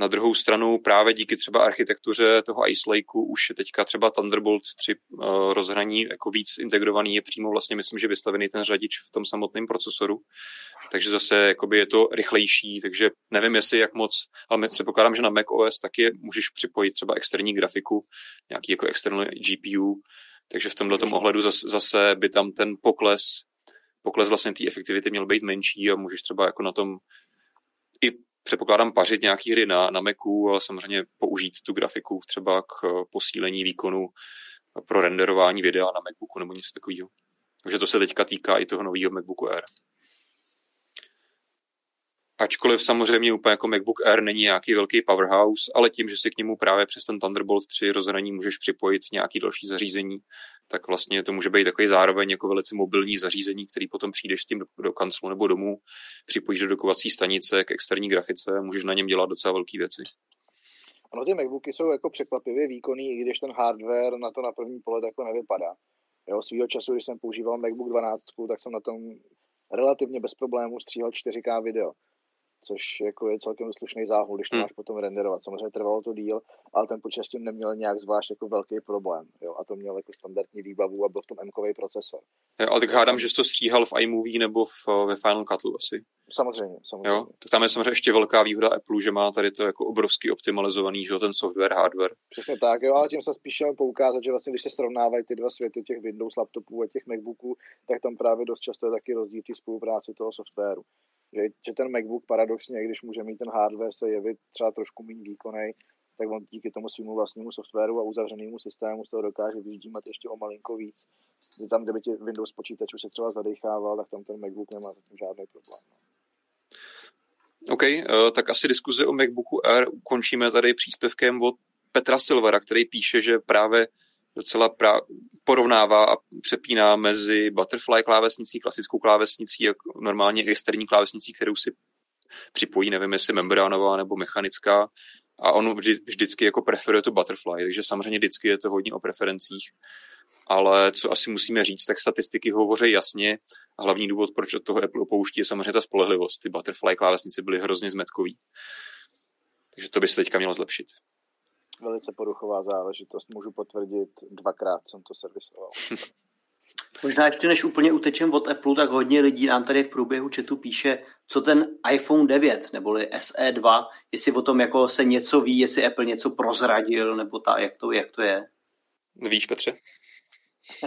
Na druhou stranu právě díky třeba architektuře toho Ice Lakeu už je teďka třeba Thunderbolt 3 uh, eh, rozhraní jako víc integrovaný, je přímo vlastně myslím, že vystavený ten řadič v tom samotném procesoru. Takže zase jakoby je to rychlejší, takže nevím, jestli jak moc, ale předpokládám, že na Mac OS taky můžeš připojit třeba externí grafiku, nějaký jako externí GPU, takže v tomhle ohledu zase, zase by tam ten pokles pokles vlastně té efektivity měl být menší a můžeš třeba jako na tom i předpokládám pařit nějaký hry na, na Macu, ale samozřejmě použít tu grafiku třeba k eh, posílení výkonu pro renderování videa na Macbooku nebo něco takového. Takže to se teďka týká i toho nového MacBooku Air. Ačkoliv samozřejmě úplně jako MacBook Air není nějaký velký powerhouse, ale tím, že si k němu právě přes ten Thunderbolt 3 rozhraní můžeš připojit nějaký další zařízení, tak vlastně to může být takový zároveň jako velice mobilní zařízení, který potom přijdeš s tím do, do kanclu nebo domů, připojíš do dokovací stanice k externí grafice můžeš na něm dělat docela velké věci. Ano, ty MacBooky jsou jako překvapivě výkonný, i když ten hardware na to na první pohled jako nevypadá. Jo, svýho času, když jsem používal MacBook 12, tak jsem na tom relativně bez problémů stříhal 4K video což jako je celkem slušný záhul, když to hmm. máš potom renderovat. Samozřejmě trvalo to díl, ale ten počítač tím neměl nějak zvlášť jako velký problém. Jo? A to měl jako standardní výbavu a byl v tom m procesor. Jo, ale tak hádám, že jsi to stříhal v iMovie nebo v, ve Final Cutu asi. Samozřejmě, samozřejmě. Jo, tak tam je samozřejmě ještě velká výhoda Apple, že má tady to jako obrovský optimalizovaný, že ten software, hardware. Přesně tak, jo, ale tím se spíš chtěl poukázat, že vlastně, když se srovnávají ty dva světy těch Windows laptopů a těch MacBooků, tak tam právě dost často je taky rozdíl té spolupráce toho softwaru že, že ten MacBook paradoxně, když může mít ten hardware se jevit třeba trošku méně výkonný, tak on díky tomu svýmu vlastnímu softwaru a uzavřenému systému z toho dokáže vyždímat ještě o malinko víc. Že tam, kdyby ti Windows počítač už se třeba zadechával, tak tam ten MacBook nemá zatím žádný problém. OK, uh, tak asi diskuze o MacBooku Air ukončíme tady příspěvkem od Petra Silvera, který píše, že právě docela pra- porovnává a přepíná mezi butterfly klávesnicí, klasickou klávesnicí a normálně externí klávesnicí, kterou si připojí, nevím jestli membránová nebo mechanická. A on vždy, vždycky jako preferuje to butterfly, takže samozřejmě vždycky je to hodně o preferencích, ale co asi musíme říct, tak statistiky hovoří jasně a hlavní důvod, proč od toho Apple opouští, je samozřejmě ta spolehlivost. Ty butterfly klávesnice byly hrozně zmetkový. Takže to by se teďka mělo zlepšit velice poruchová záležitost. Můžu potvrdit, dvakrát jsem to servisoval. Možná ještě než úplně utečem od Apple, tak hodně lidí nám tady v průběhu chatu píše, co ten iPhone 9 neboli SE2, jestli o tom jako se něco ví, jestli Apple něco prozradil, nebo ta, jak to, jak to je. Víš, Petře?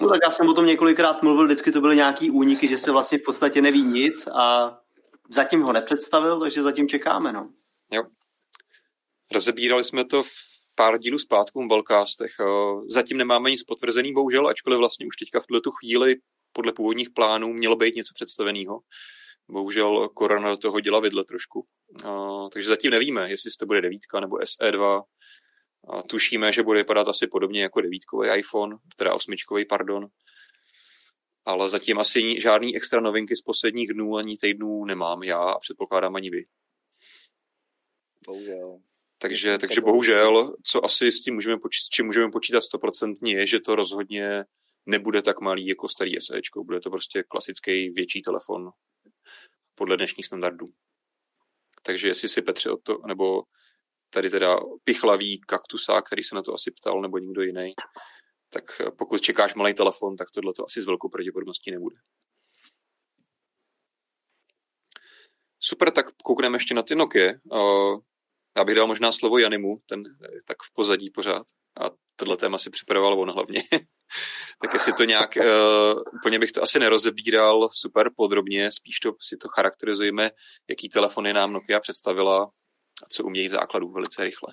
No tak já jsem o tom několikrát mluvil, vždycky to byly nějaký úniky, že se vlastně v podstatě neví nic a zatím ho nepředstavil, takže zatím čekáme, no. Jo. Rozebírali jsme to v pár dílů zpátku v Balkástech. Zatím nemáme nic potvrzený, bohužel, ačkoliv vlastně už teďka v tuto chvíli podle původních plánů mělo být něco představeného. Bohužel korona do toho hodila vidle trošku. Takže zatím nevíme, jestli to bude devítka nebo SE2. Tušíme, že bude vypadat asi podobně jako devítkový iPhone, teda osmičkový, pardon. Ale zatím asi žádný extra novinky z posledních dnů ani týdnů nemám já a předpokládám ani vy. Bohužel. Takže, takže bohužel, co asi s tím můžeme počítat, s čím můžeme počítat stoprocentně, je, že to rozhodně nebude tak malý jako starý SE. Bude to prostě klasický větší telefon podle dnešních standardů. Takže jestli si Petře o to, nebo tady teda pichlavý kaktusák, který se na to asi ptal, nebo někdo jiný, tak pokud čekáš malý telefon, tak tohle to asi s velkou pravděpodobností nebude. Super, tak koukneme ještě na ty Nokia. Já bych dal možná slovo Janimu, ten je tak v pozadí pořád. A tohle téma si připravoval on hlavně. tak jestli to nějak, uh, úplně bych to asi nerozebíral super podrobně, spíš to si to charakterizujeme, jaký telefony nám Nokia představila a co umějí v základu velice rychle.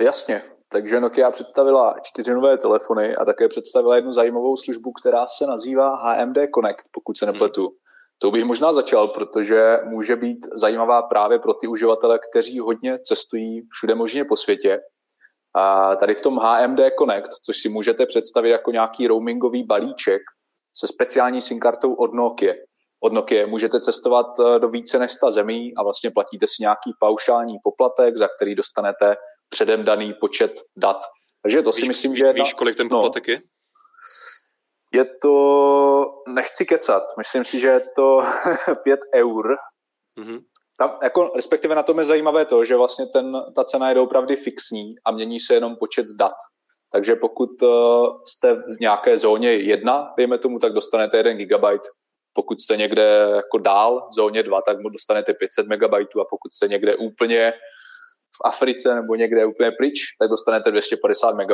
Jasně, takže Nokia představila čtyři nové telefony a také představila jednu zajímavou službu, která se nazývá HMD Connect, pokud se nepletu. Hmm. To bych možná začal, protože může být zajímavá právě pro ty uživatele, kteří hodně cestují všude možně po světě. A tady v tom HMD Connect, což si můžete představit jako nějaký roamingový balíček se speciální SIM kartou od Nokia. Od Nokia můžete cestovat eh, do více než 100 zemí a vlastně platíte si nějaký paušální poplatek, za který dostanete předem daný počet dat. Takže to víš, si myslím, že... Víš, kolik ten no. poplatek no, je? Je to, nechci kecat, myslím si, že je to 5 eur. Mm-hmm. Tam, jako, respektive na tom je zajímavé to, že vlastně ten, ta cena je opravdu fixní a mění se jenom počet dat. Takže pokud uh, jste v nějaké zóně 1, dejme tomu, tak dostanete 1 GB. Pokud jste někde jako dál v zóně 2, tak mu dostanete 500 MB a pokud jste někde úplně v Africe nebo někde úplně pryč, tak dostanete 250 MB.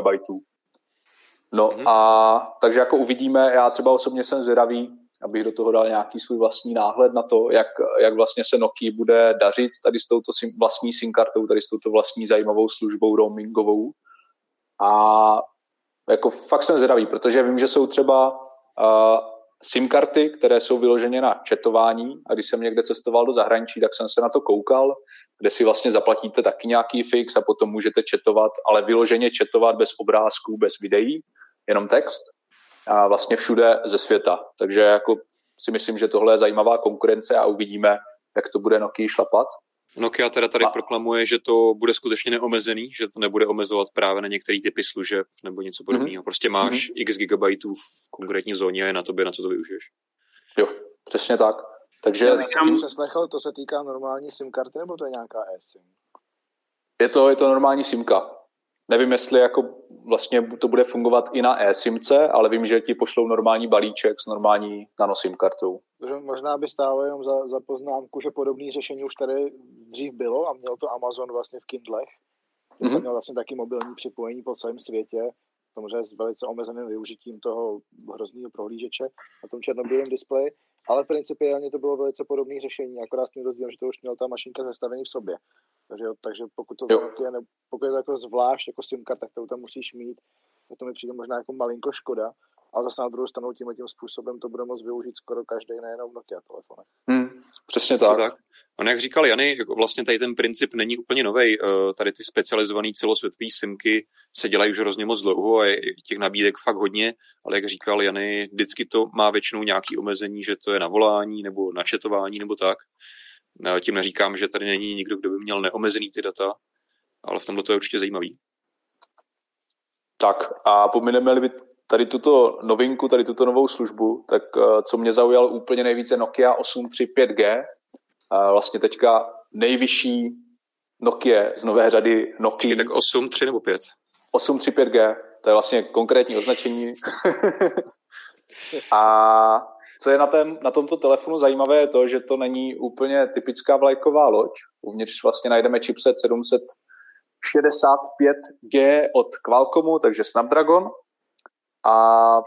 No mm-hmm. a takže jako uvidíme, já třeba osobně jsem zvědavý, abych do toho dal nějaký svůj vlastní náhled na to, jak, jak vlastně se Nokia bude dařit tady s touto sim, vlastní SIM kartou, tady s touto vlastní zajímavou službou roamingovou. A jako fakt jsem zvědavý, protože vím, že jsou třeba uh, SIM karty, které jsou vyloženě na četování a když jsem někde cestoval do zahraničí, tak jsem se na to koukal, kde si vlastně zaplatíte taky nějaký fix a potom můžete četovat, ale vyloženě četovat bez obrázků, bez videí, jenom text a vlastně všude ze světa. Takže jako si myslím, že tohle je zajímavá konkurence a uvidíme, jak to bude Nokia šlapat. Nokia teda tady a... proklamuje, že to bude skutečně neomezený, že to nebude omezovat právě na některé typy služeb nebo něco podobného. Mm-hmm. Prostě máš mm-hmm. x gigabajtů v konkrétní zóně a je na tobě, na co to využiješ. Jo, přesně tak. Takže... Já jsem přeslechl, to se týká normální SIM karty, nebo to je nějaká eSIM? Je to, je to normální SIMka. Nevím, jestli jako vlastně to bude fungovat i na e-simce, ale vím, že ti pošlou normální balíček s normální nanosim kartou. Možná by stálo jenom za, za poznámku, že podobné řešení už tady dřív bylo a měl to Amazon vlastně v Kindlech. Mm-hmm. měl vlastně taky mobilní připojení po celém světě, samozřejmě s velice omezeným využitím toho hrozného prohlížeče na tom černobílém displeji, ale principiálně to bylo velice podobné řešení, akorát s tím rozdílem, že to už měla ta mašinka zastavený v sobě. Takže, takže pokud to je, ne, pokud je to jako zvlášť jako SIMka, tak to tam musíš mít. A to mi přijde možná jako malinko škoda, ale zase na druhou stranu tím tím způsobem to bude moct využít skoro každý, nejenom Nokia telefonech. Hmm, přesně tak. tak. A jak říkal Jany, jako vlastně tady ten princip není úplně nový. Eh, tady ty specializované celosvětové simky se dělají už hrozně moc dlouho a je těch nabídek fakt hodně, ale jak říkal Jany, vždycky to má většinou nějaký omezení, že to je na volání nebo na četování nebo tak. Tím neříkám, že tady není nikdo, kdo by měl neomezený ty data, ale v tomhle to je určitě zajímavý. Tak a pomineme-li tady tuto novinku, tady tuto novou službu, tak eh, co mě zaujalo úplně nejvíce Nokia 835G, vlastně teďka nejvyšší Nokia z nové řady Nokia. tak 8, 3 nebo 5? 835G, to je vlastně konkrétní označení. a co je na, tém, na tomto telefonu zajímavé, je to, že to není úplně typická vlajková loď. Uvnitř vlastně najdeme chipset 765G od Qualcommu, takže Snapdragon. A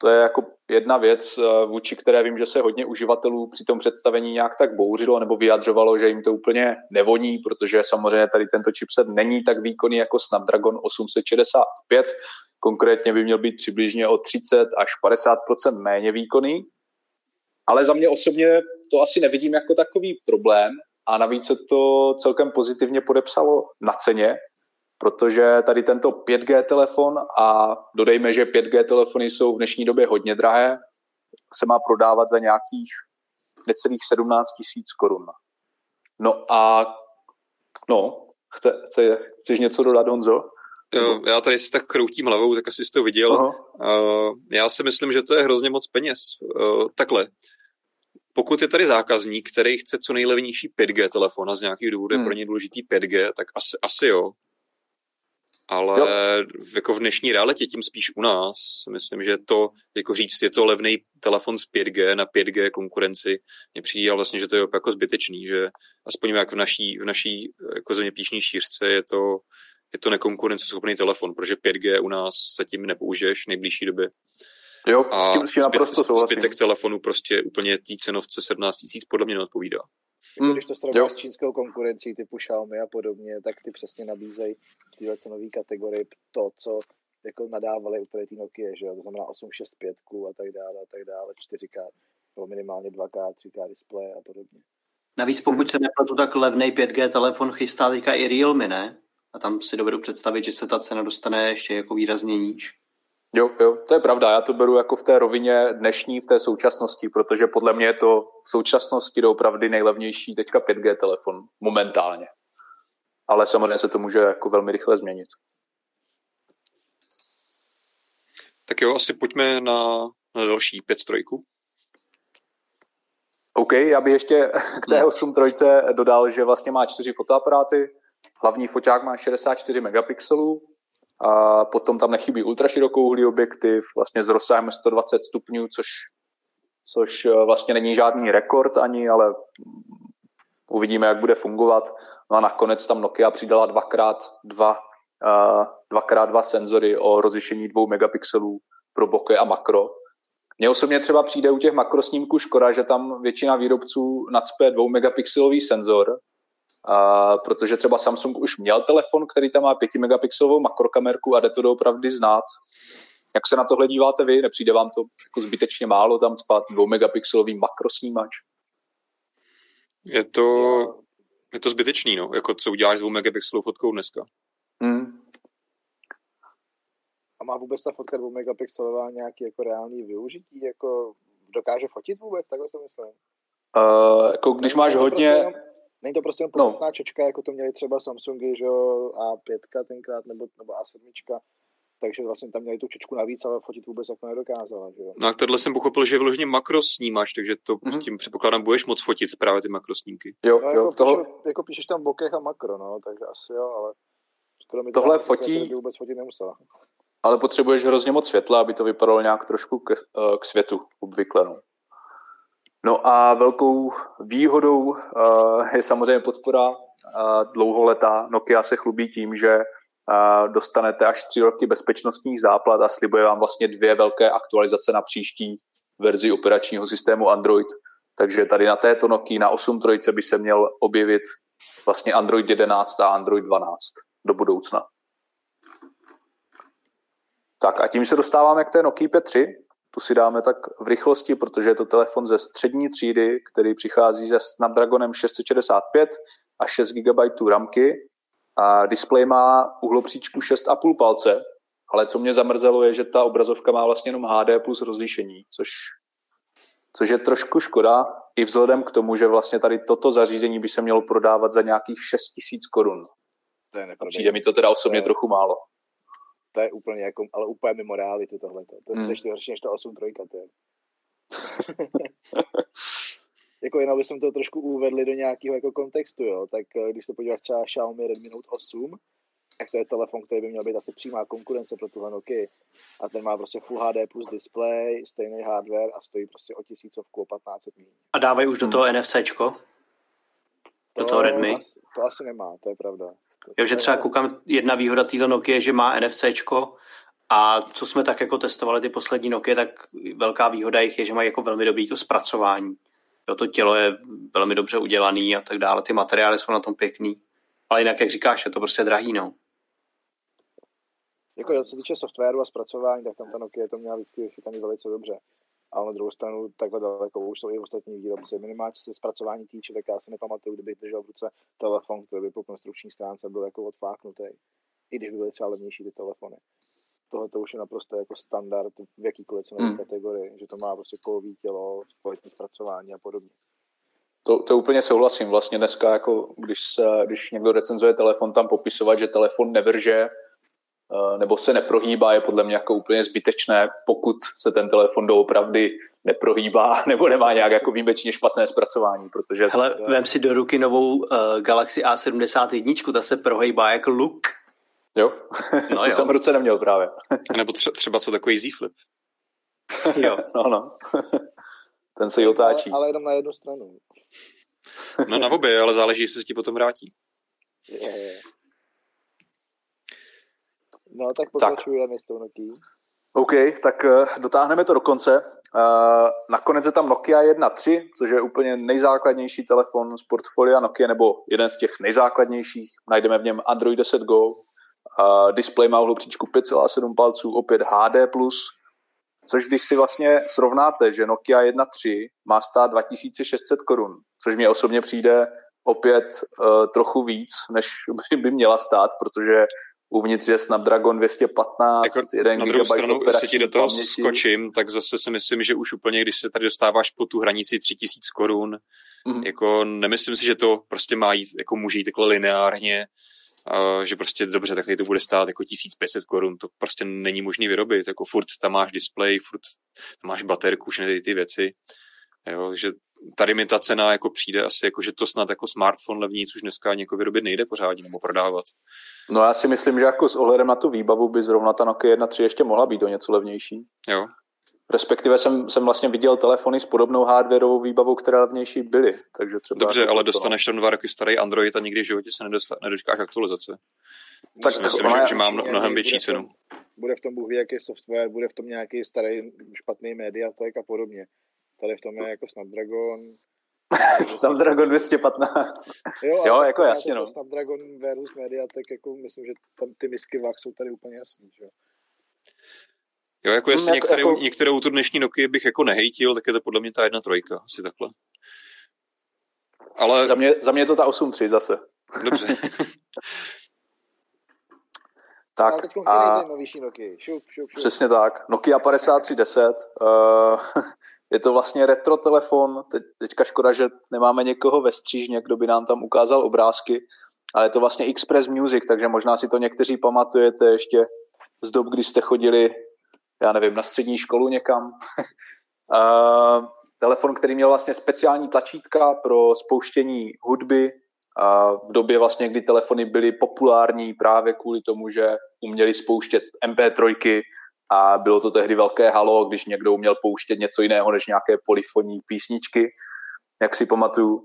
To je jako jedna věc, eh, vůči které vím, že se hodně uživatelů při tom představení nějak tak bouřilo nebo vyjadřovalo, že jim to úplně nevoní, protože samozřejmě tady tento chipset není tak výkonný jako Snapdragon 865. Konkrétně by měl být přibližně o 30 až 50 méně výkonný. Ale za mě osobně to asi nevidím jako takový problém a navíc se to celkem pozitivně podepsalo na ceně, protože tady tento 5G telefon a dodejme, že 5G telefony jsou v dnešní době hodně drahé, se má prodávat za nějakých necelých 17 tisíc korun. No a no, chce, chce, chceš něco dodat, Honzo? Jo, já tady si tak kroutím hlavou, tak asi jsi to viděl. Uh, já si myslím, že to je hrozně moc peněz. Uh, takhle, pokud je tady zákazník, který chce co nejlevnější 5G telefon a z nějakých důvodů hmm. je pro ně důležitý 5G, tak asi, asi jo ale jo. jako v dnešní realitě, tím spíš u nás, myslím, že to, jako říct, je to levný telefon z 5G na 5G konkurenci, mně přijde vlastně, že to je jako zbytečný, že aspoň jak v naší, v naší jako zeměpíšní šířce je to, je to nekonkurenceschopný telefon, protože 5G u nás zatím nepoužiješ v nejbližší době. Jo, a s tím naprosto souhlasím. Zbytek telefonu prostě úplně té cenovce 17 tisíc podle mě neodpovídá. Jako když to srovnáš s čínskou konkurencí typu Xiaomi a podobně, tak ty přesně nabízejí v téhle cenové kategorii to, co jako nadávali úplně ty Nokia, že jo? to znamená 865 a tak dále, a tak dále, 4K, nebo minimálně 2K, 3K displeje a podobně. Navíc pokud se nepletu, tak levný 5G telefon chystá teďka i Realme, ne? A tam si dovedu představit, že se ta cena dostane ještě jako výrazně níž. Jo, jo, to je pravda. Já to beru jako v té rovině dnešní, v té současnosti, protože podle mě je to v současnosti doopravdy nejlevnější teďka 5G telefon momentálně. Ale samozřejmě se to může jako velmi rychle změnit. Tak jo, asi pojďme na, na další 5 trojku. OK, já bych ještě k té 8 hmm. trojce dodal, že vlastně má čtyři fotoaparáty. Hlavní foťák má 64 megapixelů, a potom tam nechybí ultraširokouhlý objektiv, vlastně s rozsahem 120 stupňů, což, což eh, vlastně není žádný rekord ani, ale uvidíme, jak bude fungovat. No a nakonec tam Nokia přidala dvakrát dva, uh, dvakrát dva senzory o rozlišení dvou megapixelů pro bokeh a makro. Mně osobně třeba přijde u těch makrosnímků škoda, že tam většina výrobců nacpe dvou megapixelový senzor, a protože třeba Samsung už měl telefon, který tam má 5 megapixelovou makrokamerku a jde to doopravdy znát. Jak se na tohle díváte vy? Nepřijde vám to jako zbytečně málo tam spát 2 megapixelový makrosnímač? Je to, je to zbytečný, no. Jako co uděláš s 2 megapixelovou fotkou dneska? Hmm. A má vůbec ta fotka 2 megapixelová nějaký jako reálný využití? Jako dokáže fotit vůbec? Takhle jsem myslím. Uh, jako když máš hodně... Není to prostě jen pomocná no. čečka, jako to měli třeba Samsungy, že jo, A5 tenkrát, nebo, nebo A7, takže vlastně tam měli tu čečku navíc, ale fotit vůbec jako nedokázala. Že jo? No a tohle jsem pochopil, že je vyloženě snímáš, takže to mm-hmm. tím předpokládám, budeš moc fotit právě ty makrosnímky. Jo, no, jo, jako, toho... píše, jako píšeš tam bokeh a makro, no, takže asi jo, ale skoro mi tohle fotí... vůbec fotit nemusela. Ale potřebuješ hrozně moc světla, aby to vypadalo nějak trošku k, eh, k světu obvykle. No. No a velkou výhodou uh, je samozřejmě podpora uh, dlouholetá. Nokia se chlubí tím, že uh, dostanete až tři roky bezpečnostních záplat a slibuje vám vlastně dvě velké aktualizace na příští verzi operačního systému Android. Takže tady na této Nokia na 8.3 by se měl objevit vlastně Android 11 a Android 12 do budoucna. Tak a tím se dostáváme k té Nokia P3, tu si dáme tak v rychlosti, protože je to telefon ze střední třídy, který přichází se Snapdragonem 665 a 6 GB ramky. A displej má uhlopříčku 6,5 palce, ale co mě zamrzelo je, že ta obrazovka má vlastně jenom HD plus rozlišení, což, což je trošku škoda, i vzhledem k tomu, že vlastně tady toto zařízení by se mělo prodávat za nějakých 6 tisíc korun. To je Přijde mi to teda osobně to je, trochu málo to je úplně jako, ale úplně mimo realitu tohle. To je hmm. ještě horší než ta 8 trojka. To je. jako jenom bychom to trošku uvedli do nějakého jako kontextu, jo, tak eh, když se podíváš třeba Xiaomi Redmi Note 8, tak to je telefon, který by měl být asi přímá konkurence pro tuhle Nokia. A ten má prostě Full HD plus display, stejný hardware a stojí prostě o tisícovku, o 15 méně. A dávají už do toho hmm. NFCčko? Do toho Redmi? To asi nemá, to je pravda. Jo, že třeba koukám, jedna výhoda téhle Nokia je, že má NFCčko A co jsme tak jako testovali ty poslední Nokia, tak velká výhoda jich je, že mají jako velmi dobrý to zpracování. Jo, to tělo je velmi dobře udělaný a tak dále, ty materiály jsou na tom pěkný. Ale jinak, jak říkáš, je to prostě drahý, no. Jako, co se týče softwaru a zpracování, tak tam ta Nokia to měla vždycky vychytaný velice dobře. A na druhou stranu takhle daleko už jsou i ostatní výrobci. Minimálně co se zpracování týče, tak já si nepamatuju, kdyby držel v ruce telefon, který by po konstrukční stránce byl jako odfláknutý. I když by byly třeba levnější ty telefony. Tohle to už je naprosto jako standard v jakýkoliv cenové hmm. kategorii, že to má prostě kolový tělo, kvalitní zpracování a podobně. To, to úplně souhlasím. Vlastně dneska, jako když, se, když někdo recenzuje telefon, tam popisovat, že telefon nevrže, nebo se neprohýbá, je podle mě jako úplně zbytečné, pokud se ten telefon doopravdy neprohýbá nebo nemá nějak jako výjimečně špatné zpracování, protože... Hele, vem si do ruky novou uh, Galaxy A71, ta se prohýbá jako look. Jo, no to jo. jsem v ruce neměl právě. A nebo tře- třeba co takový Z Flip. jo, no, no. Ten se ji otáčí. Ale, ale jenom na jednu stranu. No na obě, ale záleží, jestli se ti potom vrátí. Je, je. No, tak pokračujeme s tou Nokia. OK, tak uh, dotáhneme to do konce. Uh, nakonec je tam Nokia 1.3, což je úplně nejzákladnější telefon z portfolia Nokia, nebo jeden z těch nejzákladnějších. Najdeme v něm Android 10 Go. Display má hlubříčku 5,7 palců, opět HD+, což když si vlastně srovnáte, že Nokia 1.3 má stát 2600 korun, což mě osobně přijde opět uh, trochu víc, než by měla stát, protože uvnitř je Snapdragon 215, jako 1 Na druhou stranu, jestli ti do toho paměti. skočím, tak zase si myslím, že už úplně, když se tady dostáváš po tu hranici 3000 korun, mm-hmm. jako nemyslím si, že to prostě má jít, jako může jít takhle lineárně, uh, že prostě dobře, tak tady to bude stát jako 1500 korun, to prostě není možné vyrobit, jako furt tam máš display, furt tam máš baterku, všechny ty, ty věci, jo, že tady mi ta cena jako přijde asi jako, že to snad jako smartphone levní, což dneska někoho vyrobit nejde pořádně nebo prodávat. No já si myslím, že jako s ohledem na tu výbavu by zrovna ta Nokia 1.3 ještě mohla být o něco levnější. Jo. Respektive jsem, jsem vlastně viděl telefony s podobnou hardwareovou výbavou, které levnější byly. Takže třeba Dobře, jako ale dostaneš tam dva roky starý Android a nikdy v životě se nedočkáš aktualizace. Tak si myslím, že, že má mnohem větší cenu. Bude v tom Bůh ví, jaký software, bude v tom nějaký starý špatný mediatek a podobně. Tady v tom je jako Snapdragon. Snapdragon 215. Jo, jo jako jasně no. Snapdragon versus Mediatek, jako myslím, že tam ty misky vach jsou tady úplně jasný, že jo. Jo, jako jestli hmm, jako, některou, jako... některou tu dnešní Nokia bych jako nehejtil, tak je to podle mě ta jedna trojka, asi takhle. Ale... Za mě, za mě je to ta 8.3 zase. Dobře. tak a... Nokia. Šup, šup, šup. Přesně tak. Nokia 5310. Uh, je to vlastně retro telefon, Teď, teďka škoda, že nemáme někoho ve střížně, kdo by nám tam ukázal obrázky, ale je to vlastně Express Music, takže možná si to někteří pamatujete ještě z dob, kdy jste chodili, já nevím, na střední školu někam. uh, telefon, který měl vlastně speciální tlačítka pro spouštění hudby. A v době vlastně, kdy telefony byly populární právě kvůli tomu, že uměli spouštět MP3, a bylo to tehdy velké halo, když někdo uměl pouštět něco jiného než nějaké polifonní písničky, jak si pamatuju.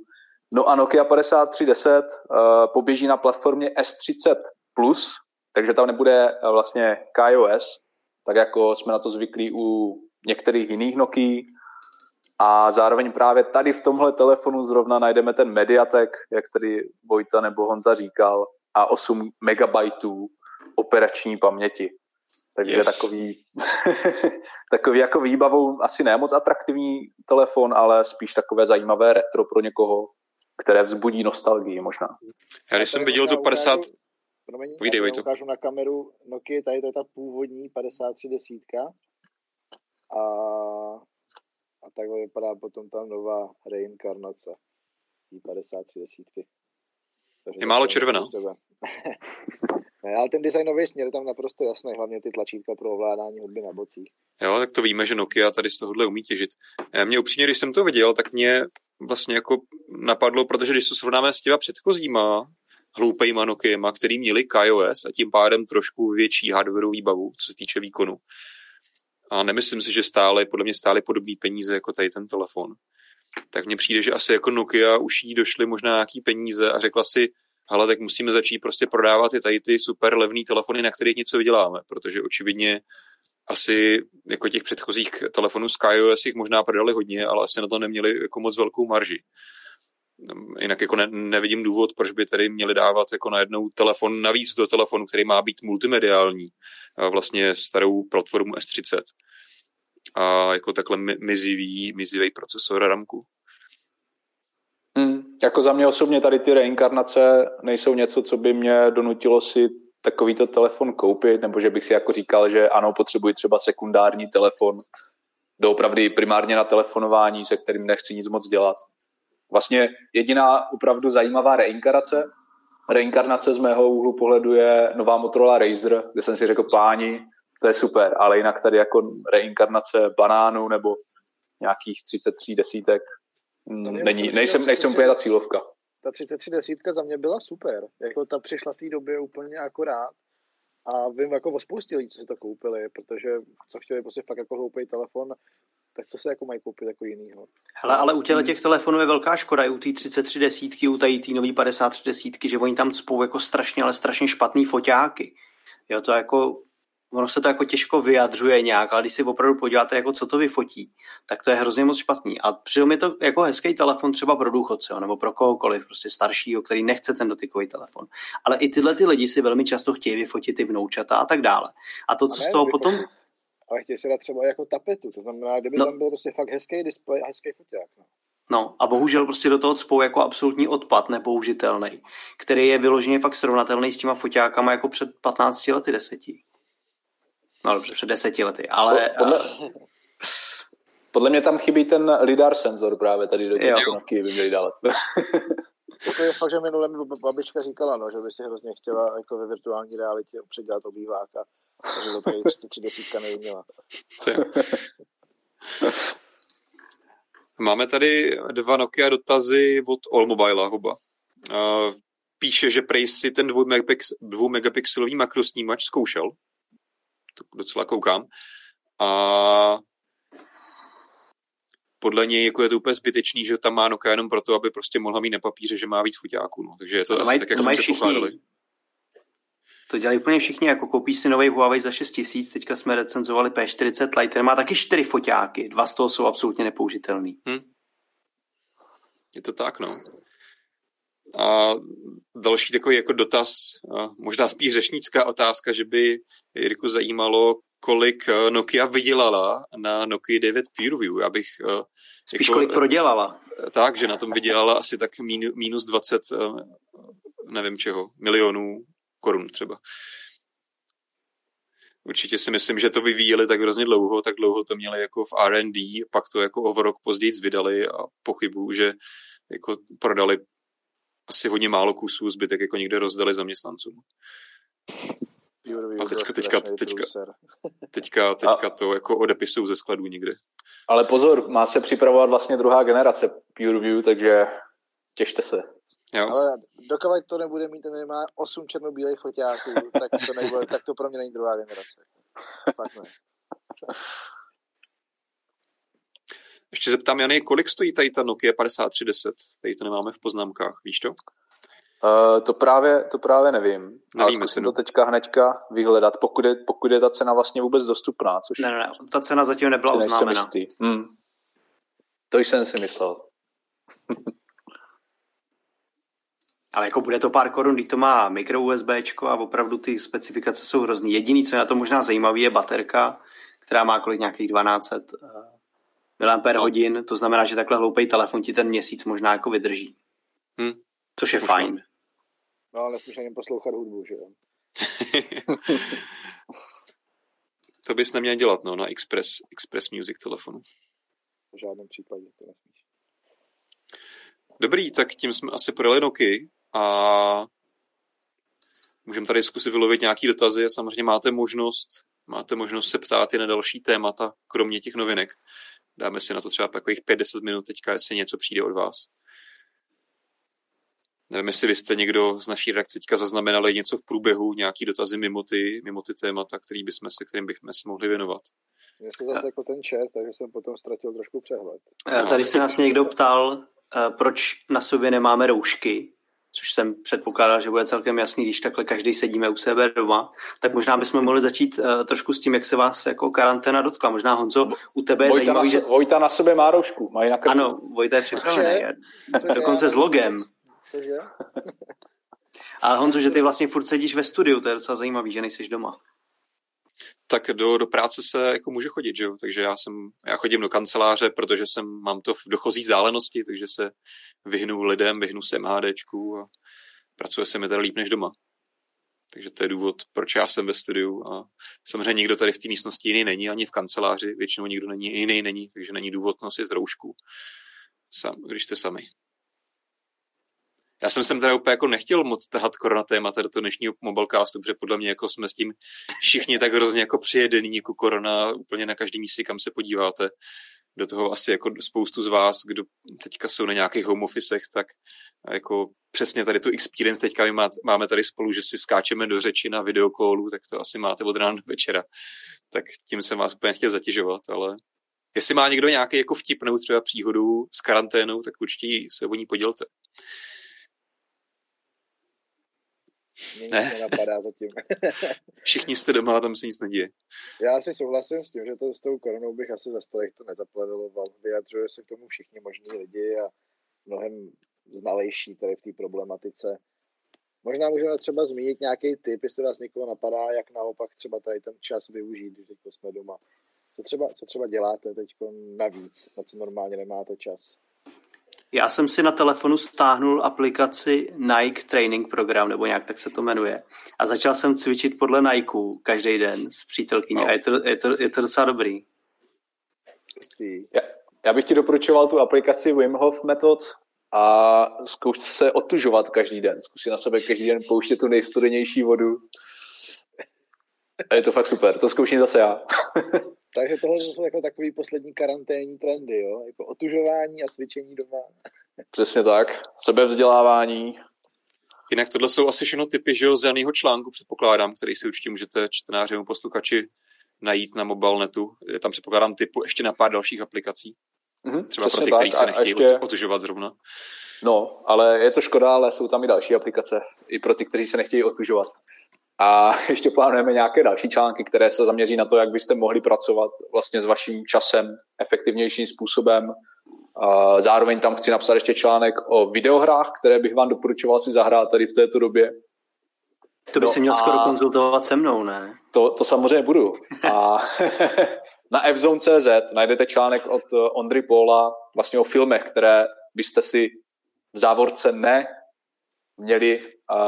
No a Nokia 5310 uh, eh, poběží na platformě S30+, takže tam nebude uh, vlastně KaiOS, tak jako jsme na to zvyklí u některých jiných Nokia. A zároveň právě tady v tomhle telefonu zrovna najdeme ten Mediatek, jak tady Vojta nebo Honza říkal, a 8 megabajtů operační paměti. Takže yes. takový, takový jako výbavou asi ne moc atraktivní telefon, ale spíš takové zajímavé retro pro někoho, které vzbudí nostalgii možná. Já když jsem viděl tu 50... Promiň, Povídej, já ukážu na kameru Nokia, tady to je ta původní 5310 a, a takhle vypadá potom ta nová reinkarnace 5310. Je málo červená. Ne, ale ten designový směr tam naprosto jasný, hlavně ty tlačítka pro ovládání hudby na bocích. Jo, tak to víme, že Nokia tady z tohohle umí těžit. Mě upřímně, když jsem to viděl, tak mě vlastně jako napadlo, protože když to srovnáme s těma předchozíma hloupejma Nokiama, který měli KaiOS a tím pádem trošku větší hardwareovou výbavu, co se týče výkonu. A nemyslím si, že stále, podle mě stále podobný peníze jako tady ten telefon. Tak mně přijde, že asi jako Nokia už jí došly možná nějaký peníze a řekla si, ale tak musíme začít prostě prodávat i tady ty super levné telefony, na kterých něco vyděláme, protože očividně asi jako těch předchozích telefonů SkyOS jich možná prodali hodně, ale asi na to neměli jako moc velkou marži. Jinak jako ne, nevidím důvod, proč by tady měli dávat jako najednou telefon navíc do telefonu, který má být multimediální, vlastně starou platformu S30 a jako takhle mizivý, mizivý procesor ramku. Hmm, jako za mě osobně tady ty reinkarnace nejsou něco, co by mě donutilo si takovýto telefon koupit, nebo že bych si jako říkal, že ano, potřebuji třeba sekundární telefon, doopravdy primárně na telefonování, se kterým nechci nic moc dělat. Vlastně jediná opravdu zajímavá reinkarnace, reinkarnace z mého úhlu pohledu je nová Motorola Razer, kde jsem si řekl, páni, to je super, ale jinak tady jako reinkarnace banánu nebo nějakých 33 desítek není, nejsem, nejsem úplně ta cílovka. Ta 33 desítka za mě byla super, jako ta přišla v té době úplně akorát a vím jako o spoustě lidí, co si to koupili, protože co chtěli prostě fakt jako hloupý telefon, tak co se jako mají koupit jako jinýho. Hele, ale u těle těch telefonů je velká škoda, i u té 33 desítky, u té nový 53 desítky, že oni tam cpou jako strašně, ale strašně špatný foťáky. Jo, to jako ono se to jako těžko vyjadřuje nějak, ale když si opravdu podíváte, jako co to vyfotí, tak to je hrozně moc špatný. A přitom je to jako hezký telefon třeba pro důchodce, nebo pro kohokoliv, prostě staršího, který nechce ten dotykový telefon. Ale i tyhle ty lidi si velmi často chtějí vyfotit ty vnoučata a tak dále. A to, co z toho potom... Ale chtějí si dát třeba jako tapetu, to znamená, kdyby no. tam byl prostě fakt hezký displej a hezký foták. No. No a bohužel prostě do toho cpou jako absolutní odpad, nepoužitelný, který je vyloženě fakt srovnatelný s těma foťákama jako před 15 lety deseti. No dobře, před deseti lety, ale... Podle, podle mě tam chybí ten lidar senzor právě tady do těch by měli dávat. to je fakt, že minule mi babička říkala, no, že by si hrozně chtěla jako ve virtuální realitě předělat obýváka, takže to tady tři desítka neuměla. Máme tady dva Nokia dotazy od All Mobile, hoba. Píše, že prej si ten dvou megapixelový makrosnímač zkoušel to docela koukám. A podle něj jako je to úplně zbytečný, že tam má Nokia jenom proto, aby prostě mohla mít na papíře, že má víc foťáků. No. Takže je to, to asi maj, tak, jak to jsme předpokládali. To dělají úplně všichni, jako koupí si nový Huawei za 6 tisíc, teďka jsme recenzovali P40 Lite, ten má taky 4 foťáky, dva z toho jsou absolutně nepoužitelný. Hmm. Je to tak, no. A další takový jako dotaz, možná spíš řešnická otázka, že by Jirku zajímalo, kolik eh, Nokia vydělala na Nokia 9 Peer Review. Já bych... Eh, spíš jako, kolik prodělala. Tak, že na tom vydělala asi tak minus 20, nevím čeho, milionů korun třeba. Určitě si myslím, že to vyvíjeli tak hrozně dlouho, tak dlouho to měli jako v R&D, pak to jako o rok později vydali a pochybuju, že jako prodali asi hodně málo kusů, zbytek jako někde rozdali zaměstnancům. A teďka, teďka, teďka, teďka, teďka to jako odepisují ze skladů někde. Ale pozor, má se připravovat vlastně druhá generace PureView, takže těšte se. Jo. Ale dokud to nebude mít minimálně 8 černobílých foťáků, tak to, nebude, tak to pro mě není druhá generace. Fakt ne. Ještě zeptám, Jany, kolik stojí tady ta Nokia 5310? Tady to nemáme v poznámkách, víš to? Uh, to, právě, to právě nevím. Nevíme ale zkusím to teďka hnedka vyhledat, pokud je, pokud je ta cena vlastně vůbec dostupná. Což ne, ne, ne, ta cena zatím nebyla oznámena. Hmm. To jsem si myslel. Ale jako bude to pár korun, když to má mikro USB a opravdu ty specifikace jsou hrozný. Jediný, co je na to možná zajímavý, je baterka, která má kolik nějakých 1200 mAh, hodin, to znamená, že takhle hloupý telefon ti ten měsíc možná jako vydrží. Hmm. Což je možná. fajn. No, ale nesmíš ani poslouchat hudbu, že jo? to bys neměl dělat, no, na Express, Express Music telefonu. V žádném případě to nesmíš. Dobrý, tak tím jsme asi projeli Noky a můžeme tady zkusit vylovit nějaký dotazy a samozřejmě máte možnost, máte možnost se ptát i na další témata, kromě těch novinek. Dáme si na to třeba takových 5-10 minut teďka, jestli něco přijde od vás. Nevím, jestli vy jste někdo z naší redakce teďka zaznamenali něco v průběhu, nějaký dotazy mimo ty, mimo ty témata, který bychom se, kterým bychom se mohli věnovat. Mně se zase jako ten chat, takže jsem potom ztratil trošku přehled. Tady se nás někdo ptal, eh, proč na sobě nemáme roušky, což jsem předpokládal, že bude celkem jasný, když takhle každý sedíme u sebe doma, tak možná bychom mohli začít uh, trošku s tím, jak se vás jako karanténa dotkla. Možná Honzo, u tebe je Vojta zajímavý, na, že... Vojta na sebe má roušku, mají na krku. Ano, Vojta je připravený. Dokonce s logem. Cože? Ale Honzo, že ty vlastně furt sedíš ve studiu, to je docela zajímavý, že nejsiš doma. Tak do, do práce se jako může chodit, že jo? Takže já jsem, já chodím do kanceláře, protože jsem, mám to v dochozí vzdálenosti, takže se vyhnu lidem, vyhnu se MHDčku a pracuje se mi tady líp než doma. Takže to je důvod, proč já jsem ve studiu a samozřejmě nikdo tady v té místnosti jiný není, ani v kanceláři, většinou nikdo není, jiný není, takže není důvod nosit roušku, sam, když jste sami. Já jsem sem teda úplně jako nechtěl moc tahat korona témata do toho dnešního mobilecastu, protože podle mě jako jsme s tím všichni tak hrozně jako přijedení jako korona úplně na každém místě, kam se podíváte. Do toho asi jako spoustu z vás, kdo teďka jsou na nějakých home officech, tak jako přesně tady tu experience teďka my máme tady spolu, že si skáčeme do řeči na videokolu, tak to asi máte od rána do večera. Tak tím jsem vás úplně chtěl zatěžovat, ale jestli má někdo nějaký jako vtipnou třeba příhodu s karanténou, tak určitě se o ní podělte. Mě ne. nic nenapadá zatím. Všichni jste doma a tam se nic neděje. Já si souhlasím s tím, že to s tou koronou bych asi za stolek to nezapleveloval. Vyjadřuje se k tomu všichni možní lidi a mnohem znalejší tady v té problematice. Možná můžeme třeba zmínit nějaký tip, jestli vás někoho napadá, jak naopak třeba tady ten čas využít, když jsme doma. Co třeba, co třeba děláte teď navíc, na co normálně nemáte čas? Já jsem si na telefonu stáhnul aplikaci Nike Training Program, nebo nějak tak se to jmenuje. A začal jsem cvičit podle Nike každý den s přítelkyní no. a je to, je, to, je to docela dobrý. Já, já bych ti doporučoval tu aplikaci Wim Hof Method a zkus se otužovat každý den. Zkus si na sebe každý den pouštět tu nejstudenější vodu. A je to fakt super. To zkouším zase já. Takže tohle jsou jako takový poslední karanténní trendy, jo? Jako otužování a cvičení doma. Přesně tak. Sebevzdělávání. Jinak tohle jsou asi všechno typy že jo, z Janýho článku, předpokládám, který si určitě můžete čtenáři nebo posluchači najít na mobilnetu. Je tam předpokládám typu ještě na pár dalších aplikací. Mm-hmm, Třeba pro ty, kteří se nechtějí ještě... otužovat zrovna. No, ale je to škoda, ale jsou tam i další aplikace. I pro ty, kteří se nechtějí otužovat. A ještě plánujeme nějaké další články, které se zaměří na to, jak byste mohli pracovat vlastně s vaším časem efektivnějším způsobem. A zároveň tam chci napsat ještě článek o videohrách, které bych vám doporučoval si zahrát tady v této době. To by no si měl skoro konzultovat se mnou, ne? To, to samozřejmě budu. A na fzone.cz najdete článek od Ondry Pola vlastně o filmech, které byste si v závorce ne měli,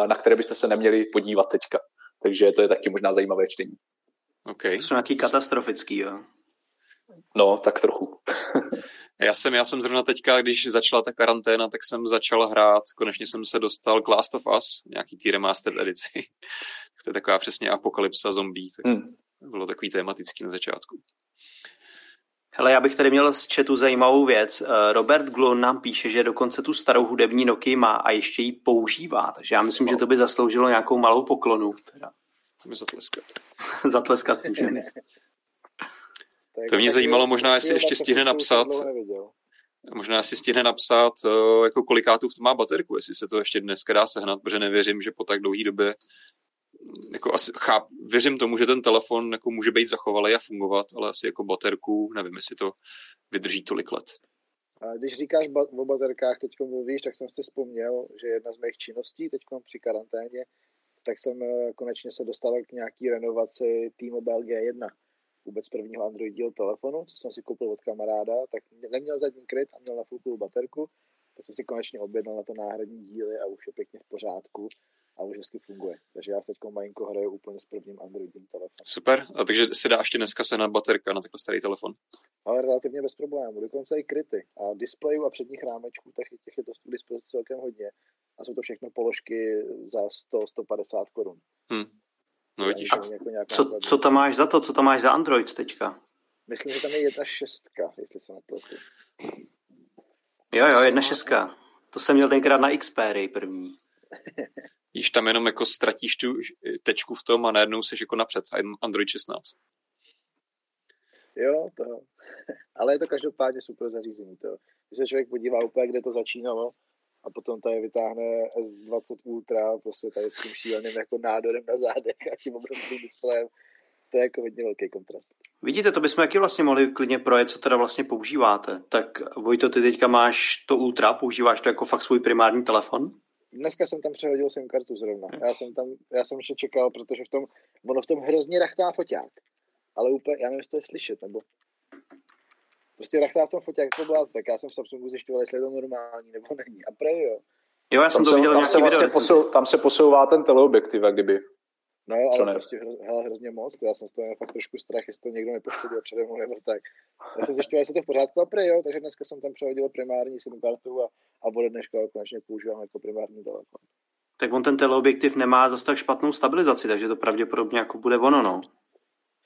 na které byste se neměli podívat teďka. Takže to je taky možná zajímavé čtení. Okay. Jsou nějaký katastrofický, jo? No, tak trochu. já jsem, já jsem zrovna teďka, když začala ta karanténa, tak jsem začal hrát, konečně jsem se dostal k Last of Us, nějaký tý remastered edici. to je taková přesně apokalypsa zombie, tak hmm. bylo takový tematický na začátku. Hele, já bych tady měl z chatu zajímavou věc. Eh, Robert Glon nám píše, že dokonce tu starou hudební noky má a ještě ji používá, takže já myslím, no. že to by zasloužilo nějakou malou poklonu. Teda. Můžeme zatleskat. zatleskat můžeme. to mě zajímalo možná, jestli ještě stihne napsat, možná si stihne napsat, eh, jako kolikátů má baterku, jestli se to ještě dneska dá sehnat, protože nevěřím, že po tak dlouhé době jako asi cháp, věřím tomu, že ten telefon jako může být zachovalý a fungovat, ale asi jako baterku, nevím, jestli to vydrží tolik let. A když říkáš ba- o baterkách, teď mluvíš, tak jsem si vzpomněl, že jedna z mých činností teď při karanténě, tak jsem eh, konečně se dostal k nějaký renovaci T-Mobile G1 vůbec prvního Androidího telefonu, co jsem si koupil od kamaráda, tak neměl zadní kryt a měl na baterku, tak jsem si konečně objednal na to náhradní díly a už je pěkně v pořádku a už hezky funguje. Takže já teď malinko hraju úplně s prvním Androidím telefonem. Super, a takže se dá ještě dneska se na baterka na takhle starý telefon. Ale relativně bez problémů, dokonce i kryty. A displejů a předních rámečků, tak těch je to k dispozici celkem hodně. A jsou to všechno položky za 100-150 korun. Hmm. No vidíš. A co, co tam máš za to? Co tam máš za Android teďka? Myslím, že tam je jedna šestka, jestli se nepletu. Jo, jo, jedna šestka. To jsem měl tenkrát na Xperia první. Již tam jenom jako ztratíš tu tečku v tom a najednou seš jako napřed. Android 16. Jo, to. Ale je to každopádně super zařízení. To. Když se člověk podívá úplně, kde to začínalo, a potom tady vytáhne S20 Ultra, prostě tady s tím šíleným jako nádorem na zádech a tím obrovským displejem. To je jako hodně velký kontrast. Vidíte, to bychom jaký vlastně mohli klidně projet, co teda vlastně používáte. Tak Vojto, ty teďka máš to Ultra, používáš to jako fakt svůj primární telefon? Dneska jsem tam přehodil SIM kartu zrovna. Já jsem tam, já jsem ještě čekal, protože v tom, ono v tom hrozně rachtá foťák. Ale úplně, já nevím, jestli to je slyšet, nebo prostě rachtá v tom foťák jako blázd, tak já jsem v Samsungu zjišťoval, jestli je to normální nebo není. A prej jo. Jo, já jsem tam to viděl tam se, vlastně video, posou, tam se posouvá ten teleobjektiv, jak kdyby. No jo, ale prostě hroz, hele, hrozně moc, já jsem z toho fakt trošku strach, jestli to někdo nepoškodil přede mnou nebo tak. Já jsem zjišťoval, jestli to v pořádku a prej, jo, takže dneska jsem tam přehodil primární SIM kartu a, a bude dneška konečně používám jako primární telefon. Tak on ten teleobjektiv nemá zase tak špatnou stabilizaci, takže to pravděpodobně jako bude ono, no.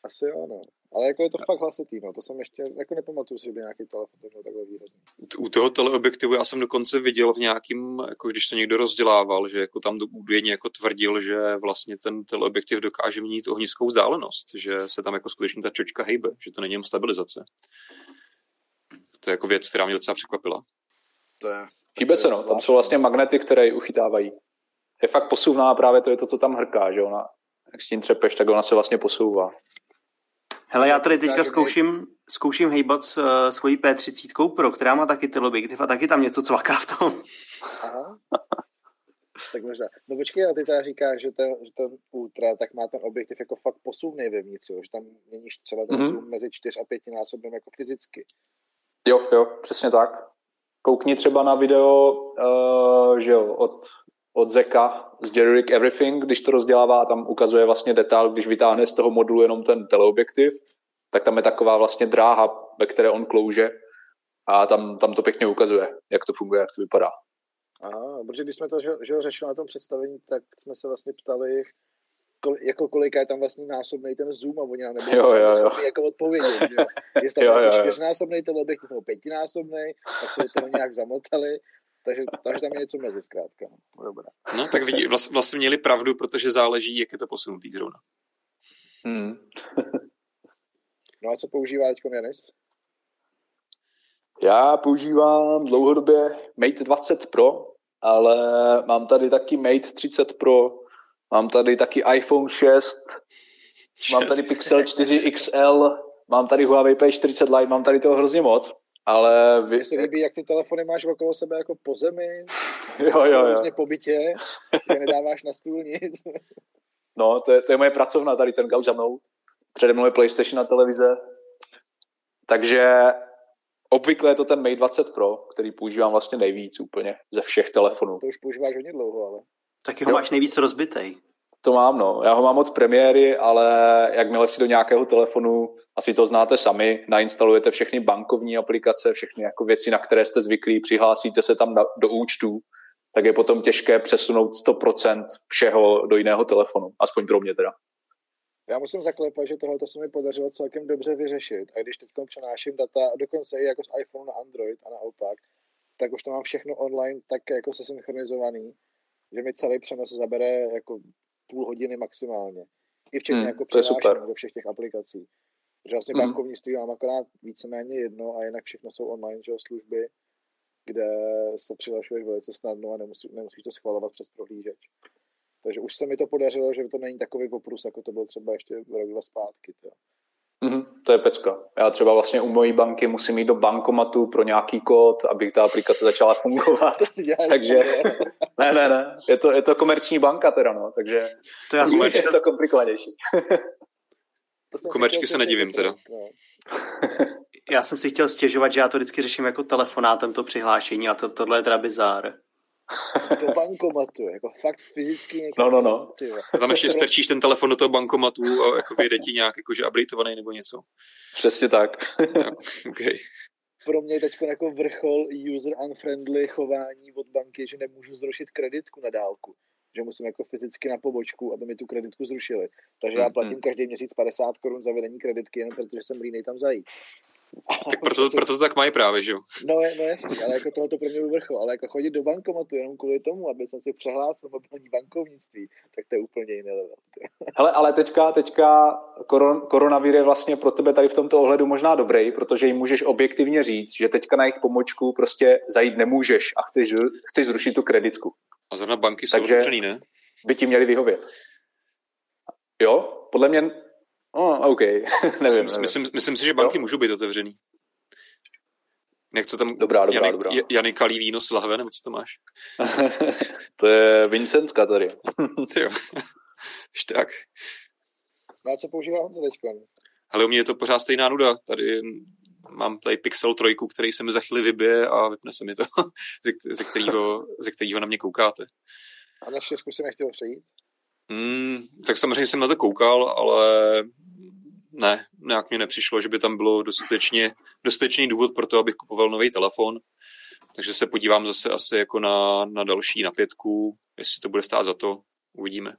Asi jo, no. Ale jako je to fakt hlasitý, no. To jsem ještě, jako nepamatuju si, že by nějaký telefon to měl takhle výrazný. U toho teleobjektivu já jsem dokonce viděl v nějakým, jako když to někdo rozdělával, že jako tam údajně jako tvrdil, že vlastně ten teleobjektiv dokáže mít ohniskou vzdálenost, že se tam jako skutečně ta čočka hejbe, že to není jen stabilizace. To je jako věc, která mě docela překvapila. To je... Chýbe se, no. Tam jsou vlastně magnety, které ji uchytávají. Je fakt posuvná právě to je to, co tam hrká, že ona, jak s tím třepeš, tak ona se vlastně posouvá. Hele, já tady teďka zkouším, zkouším hejbat s uh, svojí P30 Pro, která má taky teleobjektiv a taky tam něco cvaká v tom. Aha. tak možná. No počkej, a ty teda říkáš, že ten, že ten Ultra, tak má ten objektiv jako fakt posuvný vevnitř, jo? že tam měníš třeba ten mm-hmm. zoom mezi čtyř a pěti násobným jako fyzicky. Jo, jo, přesně tak. Koukni třeba na video, uh, že jo, od od Zeka z Generic Everything, když to rozdělává, tam ukazuje vlastně detail, když vytáhne z toho modulu jenom ten teleobjektiv, tak tam je taková vlastně dráha, ve které on klouže a tam, tam to pěkně ukazuje, jak to funguje, jak to vypadá. Aha, protože když jsme to že, že řešili na tom představení, tak jsme se vlastně ptali, kol, jako kolika je tam vlastně násobný ten zoom a oni nám nebyli jo, jo, jo. jako odpovědět. Jo. Jestli tam je čtyřnásobný teleobjektiv nebo pětinásobný, tak se do toho nějak zamotali takže, takže tam je něco mezi zkrátka. No, dobrá. No, tak vidí, vlastně, vlastně měli pravdu, protože záleží, jak je to posunutý zrovna. Hmm. no a co používá teď Janis? Já používám dlouhodobě Mate 20 Pro, ale mám tady taky Mate 30 Pro, mám tady taky iPhone 6, 6. mám tady Pixel 4 XL, mám tady Huawei P40 Lite, mám tady toho hrozně moc. Ale vy... Mně se líbí, jak ty telefony máš okolo sebe jako po zemi, jo, jo, jo. po bytě, že nedáváš na stůl nic. No, to je, to je moje pracovna, tady ten gauč za mnou. Přede mnou je PlayStation a televize. Takže obvykle je to ten Mate 20 Pro, který používám vlastně nejvíc úplně ze všech telefonů. To už používáš hodně dlouho, ale. Taky ho jo. máš nejvíc rozbitej. To mám, no. Já ho mám od premiéry, ale jakmile si do nějakého telefonu, asi to znáte sami, nainstalujete všechny bankovní aplikace, všechny jako věci, na které jste zvyklí, přihlásíte se tam na, do účtu, tak je potom těžké přesunout 100% všeho do jiného telefonu, aspoň pro mě teda. Já musím zaklepat, že tohle se mi podařilo celkem dobře vyřešit. A když teď přenáším data, dokonce i jako z iPhone na Android a naopak, tak už to mám všechno online tak jako se synchronizovaný, že mi celý přenos zabere jako půl hodiny maximálně. I včetně hmm, jako přihlášení do všech těch aplikací. Protože vlastně hmm. bankovnictví mám akorát víceméně jedno a jinak všechno jsou online že, služby, kde se přihlašuješ velice snadno a nemusí, nemusíš to schvalovat přes prohlížeč. Takže už se mi to podařilo, že to není takový poprus, jako to bylo třeba ještě rok, dva zpátky. To. Mm, to je pecka. Já třeba vlastně u mojí banky musím jít do bankomatu pro nějaký kód, aby ta aplikace začala fungovat. Takže ne, ne, ne. Je to, je to komerční banka teda, no, takže to já je to komplikovanější. Komerčky se nedivím teda. No. Já jsem si chtěl stěžovat, že já to vždycky řeším jako telefonátem to přihlášení a to, tohle je teda bizár do bankomatu, jako fakt fyzicky No, no, no. A tam ještě strčíš ten telefon do toho bankomatu a jako vyjde ti nějak jakože updateovaný nebo něco. Přesně tak. ja, okay. Pro mě je teď jako vrchol user unfriendly chování od banky, že nemůžu zrušit kreditku na dálku. Že musím jako fyzicky na pobočku, aby mi tu kreditku zrušili. Takže já platím každý měsíc 50 korun za vedení kreditky, jenom protože jsem línej tam zajít. Tak proto, proto to tak mají právě, že jo? No, no jasně, ale jako tohle to pro mě vrchol, ale jako chodit do bankomatu jenom kvůli tomu, aby jsem si přehlásil mobilní bankovnictví, tak to je úplně jiný level. Hele, ale teďka, teďka koron, koronavir je vlastně pro tebe tady v tomto ohledu možná dobrý, protože jim můžeš objektivně říct, že teďka na jejich pomočku prostě zajít nemůžeš a chceš, chceš zrušit tu kreditku. A zrovna banky jsou Takže otevřený, ne? by ti měli vyhovět. Jo, podle mě Oh, OK, nevím, myslím, nevím. Myslím, myslím si, že banky jo? můžou být otevřený. Jak co tam dobrá, dobrá, Jany, dobrá. Jany kalí víno s lahve, nebo co to máš? to je Vincentka tady. jo. tak. No a co používá Honza teďka? Ale u mě je to pořád stejná nuda. Tady mám tady Pixel 3, který se mi za chvíli vybije a vypne se mi to, ze, kterého, ze kterého na mě koukáte. A na šestku si nechtěl přejít? Hmm, tak samozřejmě jsem na to koukal, ale ne, nějak mi nepřišlo, že by tam bylo dostatečně, dostatečný důvod pro to, abych kupoval nový telefon. Takže se podívám zase asi jako na, na další na pětku, jestli to bude stát za to, uvidíme.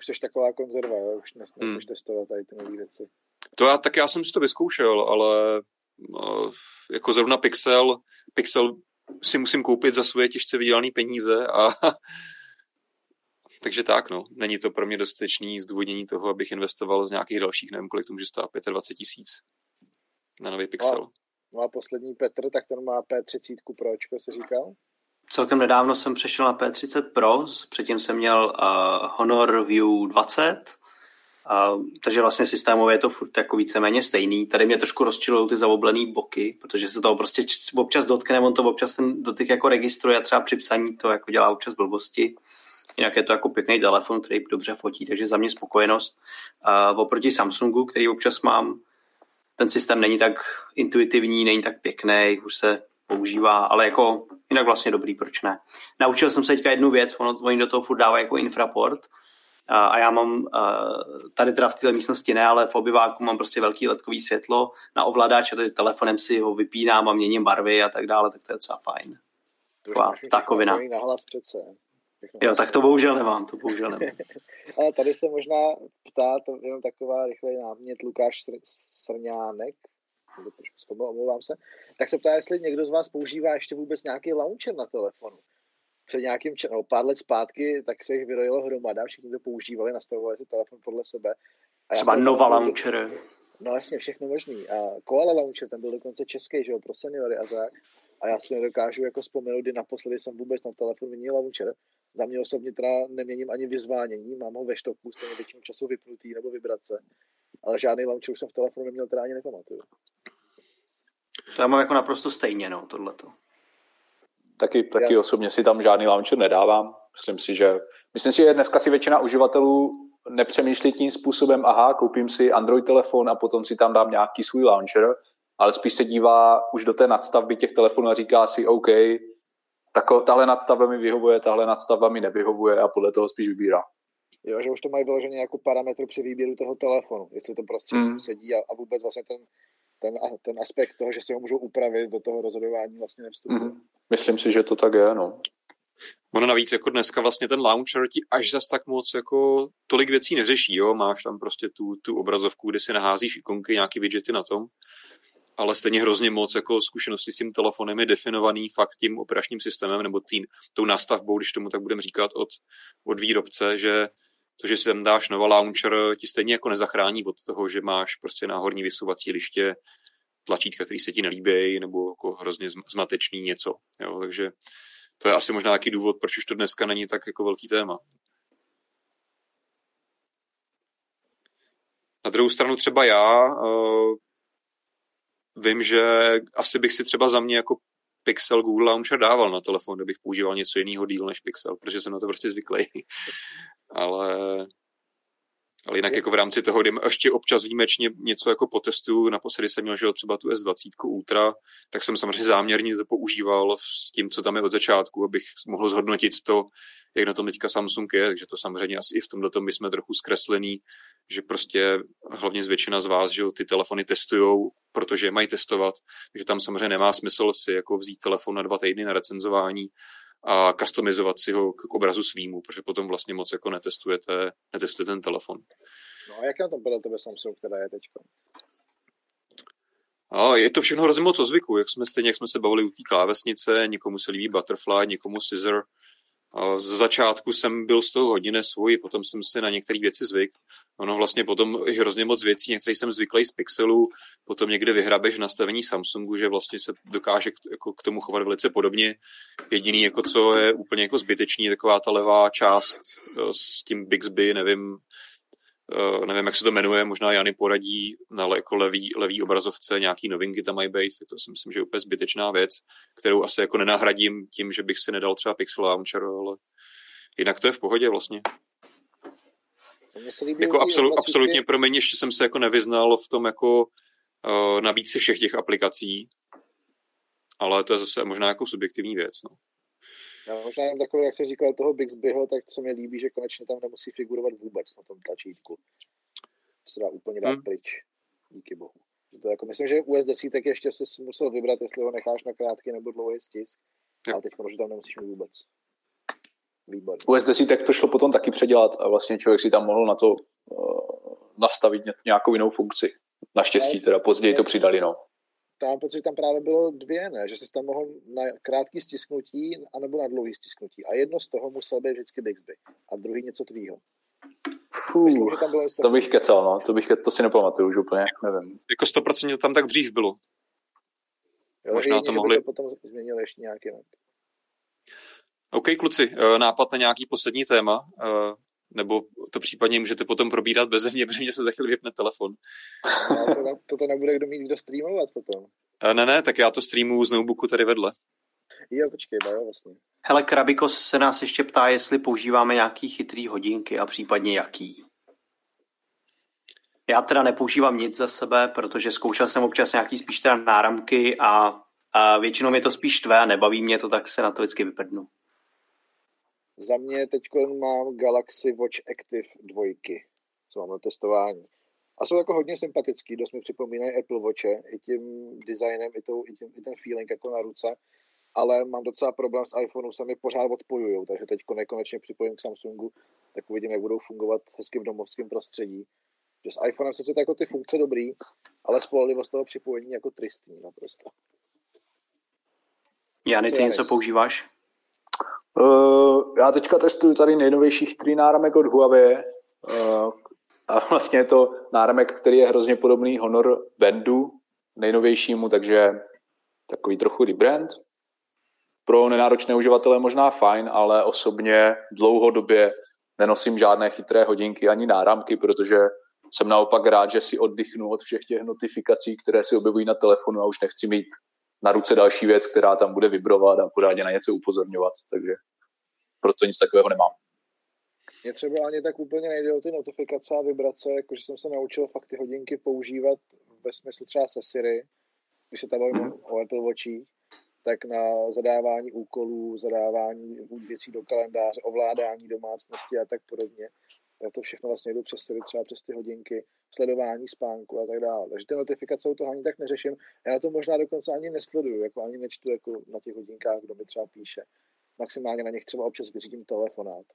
Už jsi taková konzerva, jo? už nechceš hmm. testovat tady ty nové věci. To já, tak já jsem si to vyzkoušel, ale no, jako zrovna Pixel, Pixel si musím koupit za svoje těžce vydělané peníze a takže tak, no. Není to pro mě dostatečný zdůvodnění toho, abych investoval z nějakých dalších, nevím, kolik to může stát, 25 tisíc na nový Pixel. No, no a poslední Petr, tak ten má P30 Pročko, se říkal? Celkem nedávno jsem přešel na P30 Pro, předtím jsem měl uh, Honor View 20, uh, takže vlastně systémově je to furt jako víceméně stejný. Tady mě trošku rozčilují ty zaoblený boky, protože se toho prostě občas dotkne, on to občas ten dotyk jako registruje a třeba při psaní to jako dělá občas blbosti. Jinak je to jako pěkný telefon, který dobře fotí, takže za mě spokojenost. A oproti Samsungu, který občas mám, ten systém není tak intuitivní, není tak pěkný, už se používá, ale jako jinak vlastně dobrý, proč ne. Naučil jsem se teďka jednu věc, ono, oni do toho furt dávají jako infraport, a, a já mám tady teda v této místnosti ne, ale v obyváku mám prostě velký ledkový světlo na ovladač, takže telefonem si ho vypínám a měním barvy a tak dále, tak to je docela fajn. Taková takovina. Nahlas přece. Jo, tak to bohužel nemám, to bohužel nemám. Ale tady se možná ptá, to jenom taková rychlý námět, Lukáš Srňánek, trošku omlouvám se, tak se ptá, jestli někdo z vás používá ještě vůbec nějaký launcher na telefonu. Před nějakým no, pár let zpátky, tak se jich vyrojilo hromada, všichni to používali, nastavovali si telefon podle sebe. A Třeba Nova Launcher. No jasně, všechno možný. A Koala Launcher, ten byl dokonce český, že jo, pro seniory a tak. A já si nedokážu jako vzpomenout, kdy naposledy jsem vůbec na telefon měnil launcher. Za mě osobně teda neměním ani vyzvánění, mám ho ve štoku, stejně většinou času vypnutý nebo vibrace. Ale žádný launcher už jsem v telefonu neměl, teda ani nepamatuju. To já mám jako naprosto stejně, no, tohleto. Taky, taky já... osobně si tam žádný launcher nedávám. Myslím si, že myslím si, že dneska si většina uživatelů nepřemýšlí tím způsobem, aha, koupím si Android telefon a potom si tam dám nějaký svůj launcher, ale spíš se dívá už do té nadstavby těch telefonů a říká si, OK, tako, tahle nadstavba mi vyhovuje, tahle nadstavba mi nevyhovuje a podle toho spíš vybírá. Jo, že už to mají vyloženě jako parametr při výběru toho telefonu, jestli to prostě mm. sedí a, a vůbec vlastně ten, ten, ten aspekt toho, že si ho můžou upravit do toho rozhodování vlastně nevstupuje. Mm. Myslím si, že to tak je, no. Ono navíc jako dneska vlastně ten launcher ti až zas tak moc jako tolik věcí neřeší, jo, máš tam prostě tu, tu obrazovku, kde si naházíš ikonky, nějaký widgety na tom ale stejně hrozně moc jako zkušenosti s tím telefonem je definovaný fakt tím operačním systémem nebo tím, tou nastavbou, když tomu tak budeme říkat od, od výrobce, že to, že si tam dáš nová launcher, ti stejně jako nezachrání od toho, že máš prostě náhorní vysouvací liště, tlačítka, který se ti nelíbí, nebo jako hrozně zmatečný něco. Jo? Takže to je asi možná nějaký důvod, proč už to dneska není tak jako velký téma. Na druhou stranu třeba já eh, vím, že asi bych si třeba za mě jako Pixel Google Launcher dával na telefon, kdybych používal něco jiného díl než Pixel, protože jsem na to prostě zvyklý. ale, ale jinak jako v rámci toho, kdy ještě občas výjimečně něco jako potestuju, naposledy jsem měl, že třeba tu S20 Ultra, tak jsem samozřejmě záměrně to používal s tím, co tam je od začátku, abych mohl zhodnotit to, jak na tom teďka Samsung je, takže to samozřejmě asi i v tomhle tom my jsme trochu zkreslený, že prostě hlavně z většina z vás, že ty telefony testujou, protože je mají testovat, takže tam samozřejmě nemá smysl si jako vzít telefon na dva týdny na recenzování a customizovat si ho k obrazu svýmu, protože potom vlastně moc jako netestujete, netestujete ten telefon. No a jak na tom podle tebe Samsung, která je teď? A je to všechno hrozně moc o zvyku, jak jsme stejně, jak jsme se bavili u té klávesnice, někomu se líbí Butterfly, někomu Scissor. Z začátku jsem byl z toho hodně nesvůj, potom jsem si na některé věci zvyk. Ono vlastně potom je hrozně moc věcí, některé jsem zvyklý z Pixelu, potom někde vyhrabeš v nastavení Samsungu, že vlastně se dokáže k, jako k tomu chovat velice podobně. Jediný, jako co je úplně jako zbytečný, taková ta levá část s tím Bixby, nevím, nevím, jak se to jmenuje, možná Jany poradí na jako levý, levý obrazovce, nějaký novinky tam mají být, tak to si myslím, že je úplně zbytečná věc, kterou asi jako nenahradím tím, že bych si nedal třeba Pixel Launcher, ale jinak to je v pohodě vlastně. Jako absolut, absolutně, promiň, ještě jsem se jako nevyznal v tom jako uh, nabídci všech těch aplikací, ale to je zase možná jako subjektivní věc, no. Já možná jen takový, jak se říkal toho Bixbyho, tak co mě líbí, že konečně tam nemusí figurovat vůbec na tom tlačítku. Se dá úplně dát hmm. pryč. Díky bohu. Že to jako, myslím, že u SD tak ještě si musel vybrat, jestli ho necháš na krátký nebo dlouhý stisk. Jo. Ale teď že tam nemusíš mít vůbec. Výborně. U SD tak to šlo potom taky předělat a vlastně člověk si tam mohl na to uh, nastavit nějakou jinou funkci. Naštěstí teda později to přidali, no tam pocit, že tam právě bylo dvě, ne? že se tam mohl na krátký stisknutí anebo na dlouhý stisknutí. A jedno z toho musel být vždycky Bixby a druhý něco tvýho. Fuh, Myslím, že tam bylo to bych kecal, no. To, bych, to si nepamatuju už úplně, nevím. Jako 100% tam tak dřív bylo. Jo, Možná to mohli... To potom změnili ještě nějaký OK, kluci, eh, nápad na nějaký poslední téma. Nebo to případně můžete potom probírat bez mě, protože mě se za chvíli vypne telefon. No, to, to, to nebude kdo mít kdo streamovat potom. A ne, ne, tak já to streamuju z notebooku tady vedle. Jo, počkej, jo, vlastně. Hele, Krabikos se nás ještě ptá, jestli používáme nějaký chytrý hodinky a případně jaký. Já teda nepoužívám nic za sebe, protože zkoušel jsem občas nějaký spíš teda náramky a, a většinou mě to spíš tvé a nebaví mě to, tak se na to vždycky vyprdnu. Za mě teď mám Galaxy Watch Active 2, co mám na testování. A jsou jako hodně sympatický, dost mi připomínají Apple Watche, i tím designem, i, tou, i, tím, i ten feeling jako na ruce, ale mám docela problém s iPhoneu, se mi pořád odpojují, takže teď nekonečně připojím k Samsungu, tak uvidím, jak budou fungovat hezky v domovském prostředí. Že s iPhonem sice jako ty funkce dobrý, ale spolehlivost toho připojení jako tristní naprosto. Jany, ty něco používáš? Uh, já teďka testuju tady nejnovější chytrý náramek od Huawei. Uh, a vlastně je to náramek, který je hrozně podobný Honor Bandu, nejnovějšímu, takže takový trochu rebrand. Pro nenáročné uživatele možná fajn, ale osobně dlouhodobě nenosím žádné chytré hodinky ani náramky, protože jsem naopak rád, že si oddychnu od všech těch notifikací, které se objevují na telefonu a už nechci mít na ruce další věc, která tam bude vibrovat a pořádně na něco upozorňovat, takže proto nic takového nemám. Mě třeba ani tak úplně nejde o ty notifikace a vibrace, jakože jsem se naučil fakt ty hodinky používat ve smyslu třeba se Siri, když se tam bavím mm-hmm. o Apple Watchích, tak na zadávání úkolů, zadávání věcí do kalendáře, ovládání domácnosti a tak podobně. Tak to všechno vlastně jdu přes Siri, třeba přes ty hodinky, sledování spánku a tak dále. Takže ty notifikace u toho ani tak neřeším. Já to možná dokonce ani nesleduju, jako ani nečtu jako na těch hodinkách, kdo mi třeba píše. Maximálně na nich třeba občas vyřídím telefonát.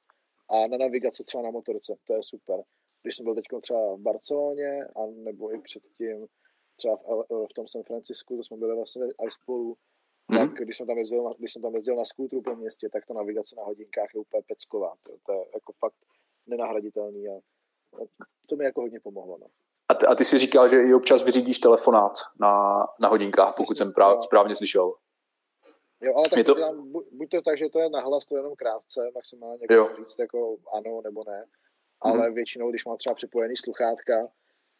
A na navigaci třeba na motorce, to je super. Když jsem byl teď třeba v Barceloně, a nebo i předtím třeba v, v tom San Francisku, to jsme byli vlastně i spolu, mm-hmm. tak když jsem, tam jezdil, když jsem tam jezdil na skútru po městě, tak ta navigace na hodinkách je úplně pecková. To, to je jako fakt nenahraditelný a to mi jako hodně pomohlo. No. A, ty, a ty si říkal, že i občas vyřídíš telefonát na, na hodinkách, pokud jsem práv, správně slyšel. Jo, ale tak to... Dělám, buď to tak, že to je nahlas, to je jenom krátce, maximálně jako říct jako ano nebo ne, ale mm-hmm. většinou, když mám třeba připojený sluchátka,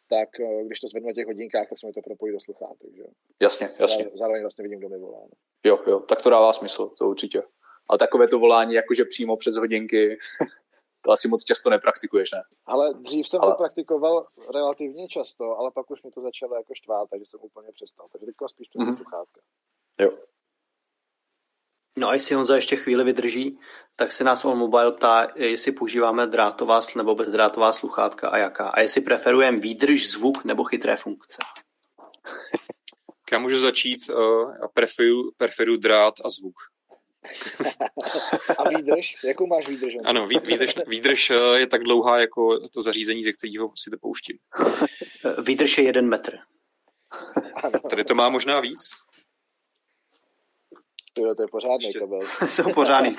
tak eh, když to zvednu na těch hodinkách, tak se mi to propojí do sluchátek. Že? Jasně, jasně. Zároveň vlastně vidím, kdo mi volá. No. Jo, jo, tak to dává smysl, to určitě. Ale takové to volání, jakože přímo přes hodinky, to asi moc často nepraktikuješ, ne? Ale dřív jsem ale... to praktikoval relativně často, ale pak už mi to začalo jako štvát, takže jsem úplně přestal. Takže teďka spíš přes mm-hmm. sluchátka. Jo. No a jestli Honza ještě chvíli vydrží, tak se nás on mobile ptá, jestli používáme drátová nebo bezdrátová sluchátka a jaká. A jestli preferujeme výdrž, zvuk nebo chytré funkce. Já můžu začít. Uh, a preferuji preferuji drát a zvuk. A výdrž? Jakou máš výdrž? Ano, výdrž, výdrž eh, je tak dlouhá jako to zařízení, ze kterého si to pouštím. Výdrž je jeden metr. Tady to má možná víc. Jo, to je pořádný Ještě... kabel. Jsou pořádný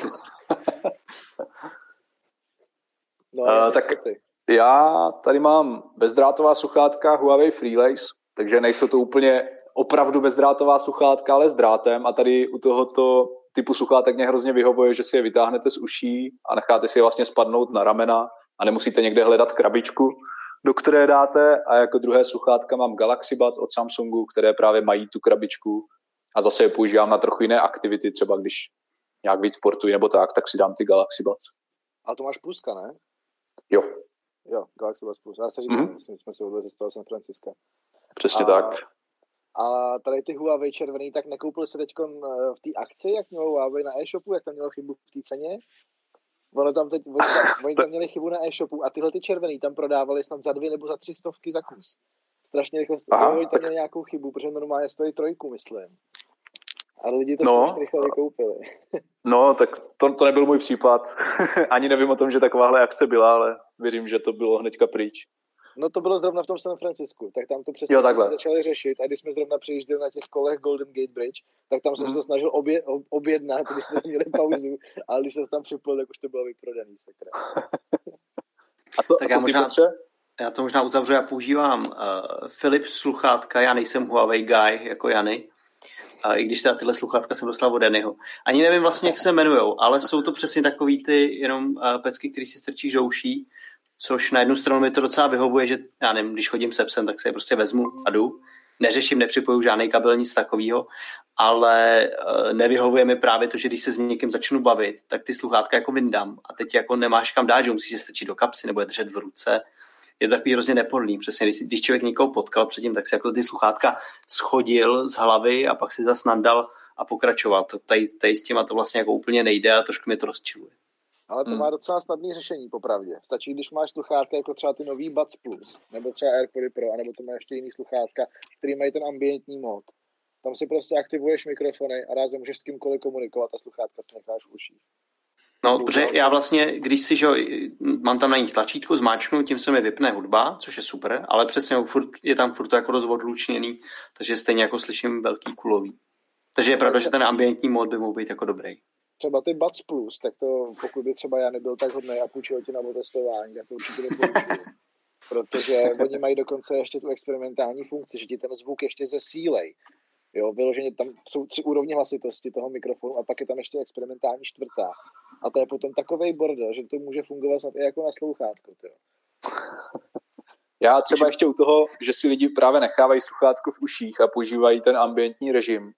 no, uh, tak ty? já tady mám bezdrátová sluchátka Huawei Freelace, takže nejsou to úplně opravdu bezdrátová sluchátka, ale s drátem a tady u tohoto typu sluchátek mě hrozně vyhovuje, že si je vytáhnete z uší a necháte si je vlastně spadnout na ramena a nemusíte někde hledat krabičku, do které dáte a jako druhé sluchátka mám Galaxy Buds od Samsungu, které právě mají tu krabičku a zase je používám na trochu jiné aktivity, třeba když nějak víc sportuji nebo tak, tak si dám ty Galaxy Buds. A to máš pluska, ne? Jo. Jo, Galaxy Buds Plus. Já se říkám, mm-hmm. jsme si odvezli z toho San Francisca. Přesně a, tak. A tady ty Huawei červený, tak nekoupil se teď eh, v té akci, jak mělo Huawei na e-shopu, jak tam mělo chybu v té ceně? Ono tam teď, oni tam, oni tam měli chybu na e-shopu a tyhle ty červený tam prodávali snad za dvě nebo za tři stovky za kus. Strašně rychle, Aha, oni tam měli nějakou chybu, protože normálně stojí trojku, myslím. A lidi to no, strašně rychle vykoupili. no, tak to, to nebyl můj případ. Ani nevím o tom, že takováhle akce byla, ale věřím, že to bylo hnedka pryč. No to bylo zrovna v tom San Francisku, tak tam to přesně jo, jsme začali řešit a když jsme zrovna přijížděli na těch kolech Golden Gate Bridge, tak tam jsem mm. se snažil obě, objednat, když jsme měli pauzu, ale když jsem se tam připojil, tak už to bylo vyprodaný, sakra. a co, tak a co já možná? Já to možná uzavřu, já používám uh, Philips sluchátka, já nejsem Huawei guy jako Jany, a i když teda tyhle sluchátka jsem dostal od Dannyho. Ani nevím vlastně, jak se jmenujou, ale jsou to přesně takový ty jenom uh, pecky, který si strčí žouší což na jednu stranu mi to docela vyhovuje, že já nevím, když chodím se psem, tak se je prostě vezmu a jdu. Neřeším, nepřipoju žádný kabel, nic takového, ale eh, nevyhovuje mi právě to, že když se s někým začnu bavit, tak ty sluchátka jako vyndám a teď jako nemáš kam dát, že musíš se strčit do kapsy nebo je držet v ruce. Je to takový hrozně nepohodlný. Přesně, když, když člověk někoho potkal předtím, tak si jako ty sluchátka schodil z hlavy a pak si zase nandal a pokračoval. Tady, tady s těma to vlastně jako úplně nejde a trošku mě to rozčiluje. Ale to hmm. má docela snadné řešení, popravdě. Stačí, když máš sluchátka jako třeba ty nový Buds Plus, nebo třeba AirPody Pro, anebo to má ještě jiný sluchátka, který mají ten ambientní mod. Tam si prostě aktivuješ mikrofony a rázem můžeš s kýmkoliv komunikovat a sluchátka si necháš v uších. No, protože já vlastně, když si, že mám tam na nich tlačítko, zmáčknu, tím se mi vypne hudba, což je super, ale přesně furt, je tam furt jako rozvodlučněný, takže stejně jako slyším velký kulový. Takže je pravda, že ten ambientní mod by mohl být jako dobrý třeba ty Buds Plus, tak to pokud by třeba já nebyl tak hodný a půjčil ti na testování, tak to určitě neporučuju. Protože oni mají dokonce ještě tu experimentální funkci, že ti ten zvuk ještě zesílej. Jo, vyloženě tam jsou tři úrovně hlasitosti toho mikrofonu a pak je tam ještě experimentální čtvrtá. A to je potom takový bordel, že to může fungovat snad i jako na slouchátko. Tyjo. Já třeba ještě u toho, že si lidi právě nechávají sluchátko v uších a používají ten ambientní režim.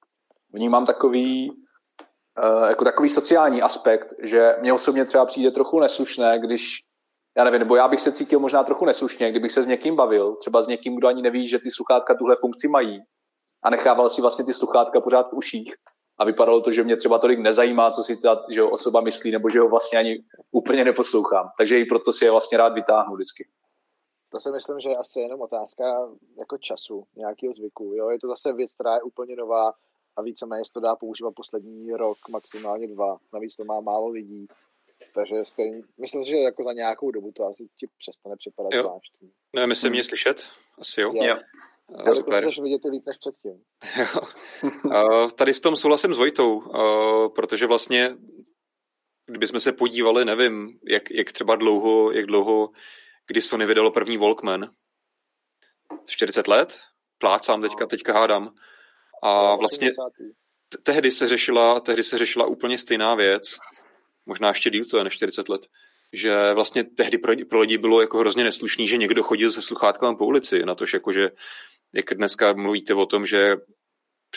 Vnímám takový jako takový sociální aspekt, že mě osobně třeba přijde trochu neslušné, když já nevím, nebo já bych se cítil možná trochu neslušně, kdybych se s někým bavil, třeba s někým, kdo ani neví, že ty sluchátka tuhle funkci mají a nechával si vlastně ty sluchátka pořád v uších a vypadalo to, že mě třeba tolik nezajímá, co si ta že osoba myslí, nebo že ho vlastně ani úplně neposlouchám. Takže i proto si je vlastně rád vytáhnu vždycky. To si myslím, že je asi jenom otázka jako času, nějakého zvyku. Jo? Je to zase věc, která je úplně nová a víceméně se to dá používat poslední rok, maximálně dva. Navíc to má málo lidí. Takže stejně, myslím si, že jako za nějakou dobu to asi ti přestane připadat jo. zvláštní. Ne, myslím mě slyšet? Asi jo. jo. jo. Já Super. Chceš vidět líp než předtím. uh, tady v tom souhlasím s Vojtou, uh, protože vlastně kdybychom se podívali, nevím, jak, jak třeba dlouho, jak dlouho, kdy Sony vydalo první Walkman. 40 let? Plácám teďka, no. teďka hádám. A vlastně tehdy se řešila, tehdy se řešila úplně stejná věc, možná ještě díl to je než 40 let, že vlastně tehdy pro, pro lidi bylo jako hrozně neslušný, že někdo chodil se sluchátkami po ulici, na to, že jako, že jak dneska mluvíte o tom, že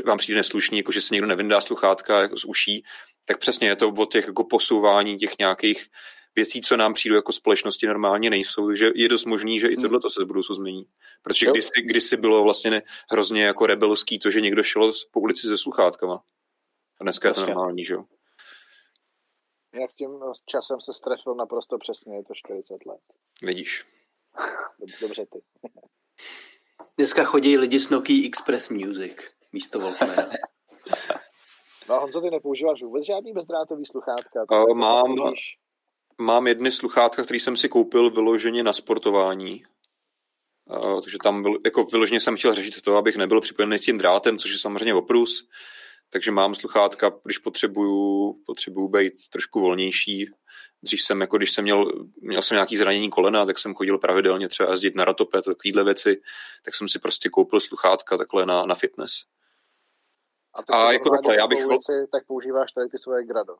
vám přijde neslušný, jako že se někdo nevyndá sluchátka jako z uší, tak přesně je to o těch jako posouvání těch nějakých věcí, co nám přijdou jako společnosti normálně nejsou, takže je dost možný, že i hmm. tohle to se v budoucnu změní. Protože kdysi, kdysi bylo vlastně ne, hrozně jako rebelský to, že někdo šel po ulici se sluchátkama. A dneska je to normální, že jo? Jak s tím časem se strefil naprosto přesně, je to 40 let. Vidíš. Dobře ty. Dneska chodí lidi s Nokia Express Music místo Walkmana. No Honzo, ty nepoužíváš vůbec žádný bezdrátový sluchátka? Uh, mám, mám jedny sluchátka, které jsem si koupil vyloženě na sportování. Uh, takže tam byl, jako vyloženě jsem chtěl řešit to, abych nebyl připojený tím drátem, což je samozřejmě oprus. Takže mám sluchátka, když potřebuju, potřebuju být trošku volnější. Dřív jsem, jako když jsem měl, měl jsem nějaký zranění kolena, tak jsem chodil pravidelně třeba jezdit na ratope, takovýhle věci, tak jsem si prostě koupil sluchátka takhle na, na fitness. A, a jako takhle, já bych... Věci, tak používáš tady ty svoje grado.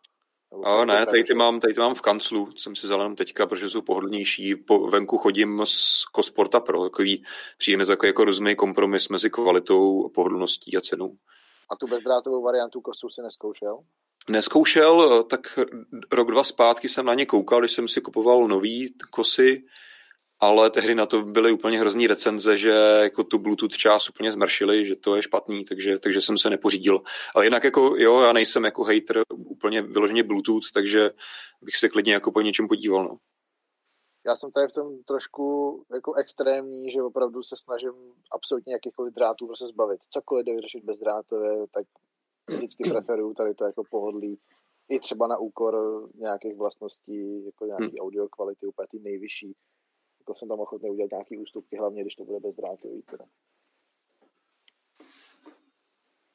A ne, tady ty, mám, tady ty mám v kanclu, jsem si vzal teďka, protože jsou pohodlnější. Po, venku chodím z Kosporta Pro, takový příjemný takový jako rozumný kompromis mezi kvalitou, pohodlností a cenou. A tu bezdrátovou variantu kosu si neskoušel? Neskoušel, tak rok, dva zpátky jsem na ně koukal, když jsem si kupoval nový kosy, ale tehdy na to byly úplně hrozný recenze, že jako tu Bluetooth část úplně zmršili, že to je špatný, takže, takže jsem se nepořídil. Ale jinak jako jo, já nejsem jako hater úplně vyloženě Bluetooth, takže bych se klidně jako po něčem podíval. No. Já jsem tady v tom trošku jako extrémní, že opravdu se snažím absolutně jakýchkoliv drátů prostě zbavit. Cokoliv jde vyřešit bez drátové, tak vždycky preferuju tady to jako pohodlí. I třeba na úkor nějakých vlastností, jako nějaký hmm. audio kvality úplně ty nejvyšší jako jsem tam ochotný udělat nějaký ústupky, hlavně když to bude bezdrátový. Teda.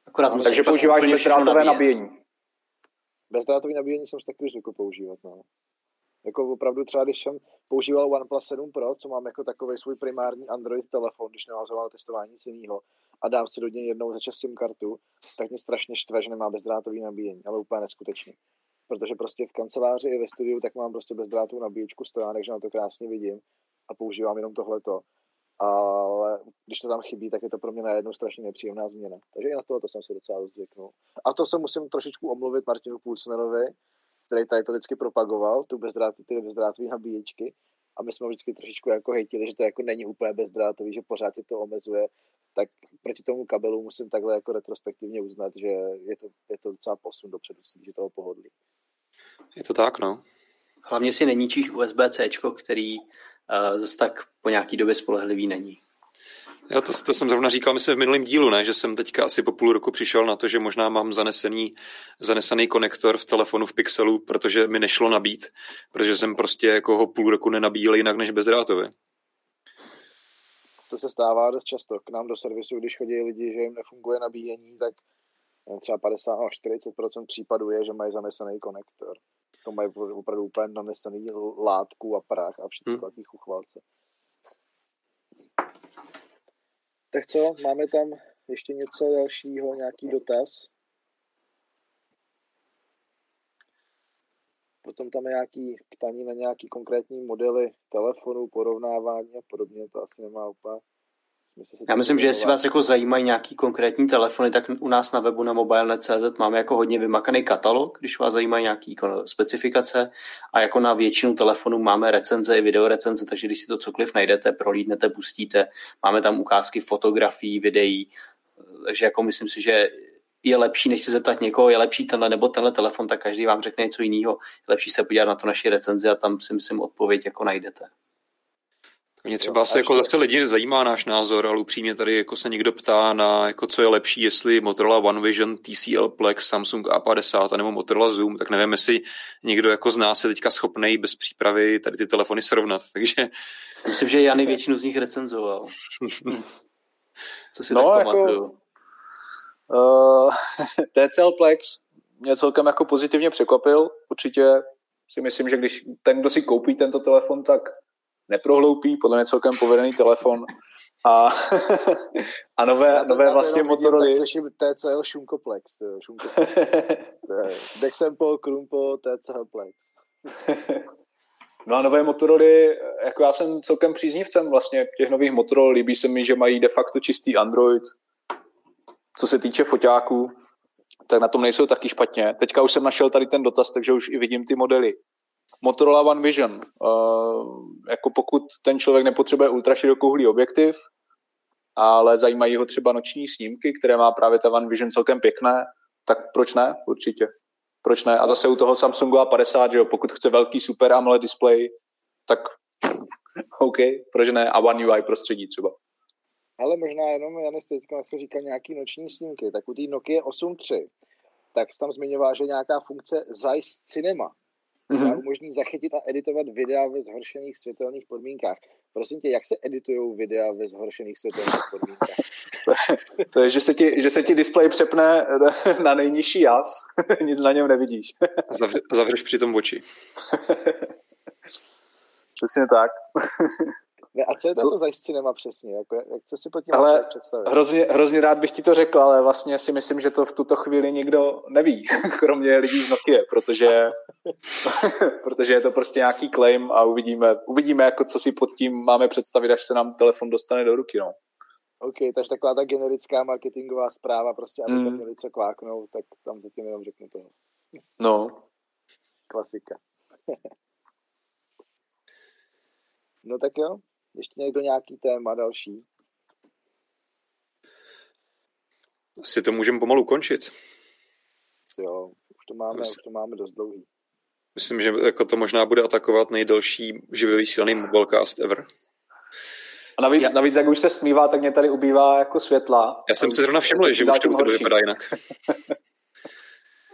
Akorát Takže používáš bezdrátové nabíjení. Bezdrátové nabíjení jsem taky zvykl používat. No. Jako opravdu třeba, když jsem používal OnePlus 7 Pro, co mám jako takový svůj primární Android telefon, když nemám zrovna testování nic jiného, a dám si do něj jednou za čas SIM kartu, tak mě strašně štve, že nemá bezdrátový nabíjení, ale úplně neskutečný. Protože prostě v kanceláři i ve studiu tak mám prostě bezdrátovou nabíječku stojánek, že na to krásně vidím a používám jenom tohleto. Ale když to tam chybí, tak je to pro mě najednou strašně nepříjemná změna. Takže i na tohle jsem si docela dost zvyknul. A to se musím trošičku omluvit Martinu Pulsnerovi, který tady to vždycky propagoval, tu bezdrát, ty bezdrátové nabíječky. A my jsme vždycky trošičku jako hejtili, že to jako není úplně bezdrátový, že pořád je to omezuje. Tak proti tomu kabelu musím takhle jako retrospektivně uznat, že je to, je to docela posun dopředu, že toho pohodlí. Je to tak, no. Hlavně si neníčíš USB-C, který zase tak po nějaký době spolehlivý není. Jo, to, to jsem zrovna říkal, myslím v minulém dílu, ne? že jsem teďka asi po půl roku přišel na to, že možná mám zanesený, zanesený konektor v telefonu v Pixelu, protože mi nešlo nabít, protože jsem prostě jako ho půl roku nenabíjel jinak než bezdrátově. To se stává dost často. K nám do servisu, když chodí lidi, že jim nefunguje nabíjení, tak třeba 50 až 40% případů je, že mají zanesený konektor to mají opravdu úplně nanesený látku a prach a všechno hmm. takový chuchvalce. Tak co, máme tam ještě něco dalšího, nějaký dotaz? Potom tam je nějaký ptaní na nějaký konkrétní modely telefonu, porovnávání a podobně, to asi nemá úplně já myslím, že jestli vás jako zajímají nějaký konkrétní telefony, tak u nás na webu na mobile.cz máme jako hodně vymakaný katalog, když vás zajímají nějaký specifikace a jako na většinu telefonů máme recenze i videorecenze, takže když si to cokoliv najdete, prolídnete, pustíte, máme tam ukázky fotografií, videí, takže jako myslím si, že je lepší, než se zeptat někoho, je lepší tenhle nebo tenhle telefon, tak každý vám řekne něco jiného. Je lepší se podívat na tu naši recenzi a tam si myslím odpověď jako najdete. Mě třeba se jako zase lidi zajímá náš názor, ale upřímně tady jako se někdo ptá na jako co je lepší, jestli Motorola One Vision, TCL Plex, Samsung A50 nebo Motorola Zoom, tak nevím, jestli někdo jako z nás je teďka schopný bez přípravy tady ty telefony srovnat, takže... Myslím, že Jany většinu z nich recenzoval. co si no, tak jako, pamatuju? Uh, TCL Plex mě celkem jako pozitivně překvapil. Určitě si myslím, že když ten, kdo si koupí tento telefon, tak neprohloupí, podle mě celkem povedený telefon. A, a nové, to, nové vlastně Motorola. Slyším TCL Šunkoplex. Šunkoplex. Dexempo, Krumpo, TCL Plex. No a nové Motoroly, jako já jsem celkem příznivcem vlastně těch nových Motorola, líbí se mi, že mají de facto čistý Android. Co se týče foťáků, tak na tom nejsou taky špatně. Teďka už jsem našel tady ten dotaz, takže už i vidím ty modely. Motorola One Vision. Uh, jako pokud ten člověk nepotřebuje ultraširokouhlý objektiv, ale zajímají ho třeba noční snímky, které má právě ta One Vision celkem pěkné, tak proč ne? Určitě. Proč ne? A zase u toho Samsungu A50, že jo, pokud chce velký super AMOLED display, tak OK, proč ne? A One UI prostředí třeba. Ale možná jenom, Janis, teďka, jak se říkal, nějaký noční snímky, tak u té Nokia 8.3, tak tam zmiňoval, že nějaká funkce Zeiss Cinema, mm-hmm. umožní zachytit a editovat videa ve zhoršených světelných podmínkách. Prosím tě, jak se editují videa ve zhoršených světových podmínkách? to je, že se ti, že se ti displej přepne na nejnižší jas, nic na něm nevidíš. Zavř, zavřeš přitom oči. Přesně tak. Ne, a co je to za cinema přesně? Jako, jak, co si pod tím ale představit? Hrozně, hrozně rád bych ti to řekl, ale vlastně si myslím, že to v tuto chvíli nikdo neví, kromě lidí z Nokia, protože, protože je to prostě nějaký claim a uvidíme, uvidíme jako co si pod tím máme představit, až se nám telefon dostane do ruky. No. OK, takže taková ta generická marketingová zpráva, prostě aby mm. měli co kváknout, tak tam zatím jenom řeknu to. No. Klasika. no tak jo, ještě někdo nějaký téma další? Asi to můžeme pomalu končit. Jo, už to máme, Myslím, už to máme dost dlouhý. Myslím, že jako to možná bude atakovat nejdelší živě vysílaný mobilecast ever. A navíc, Já... navíc, jak už se smívá, tak mě tady ubývá jako světla. Já jsem si zrovna všiml, že už to vypadá jinak.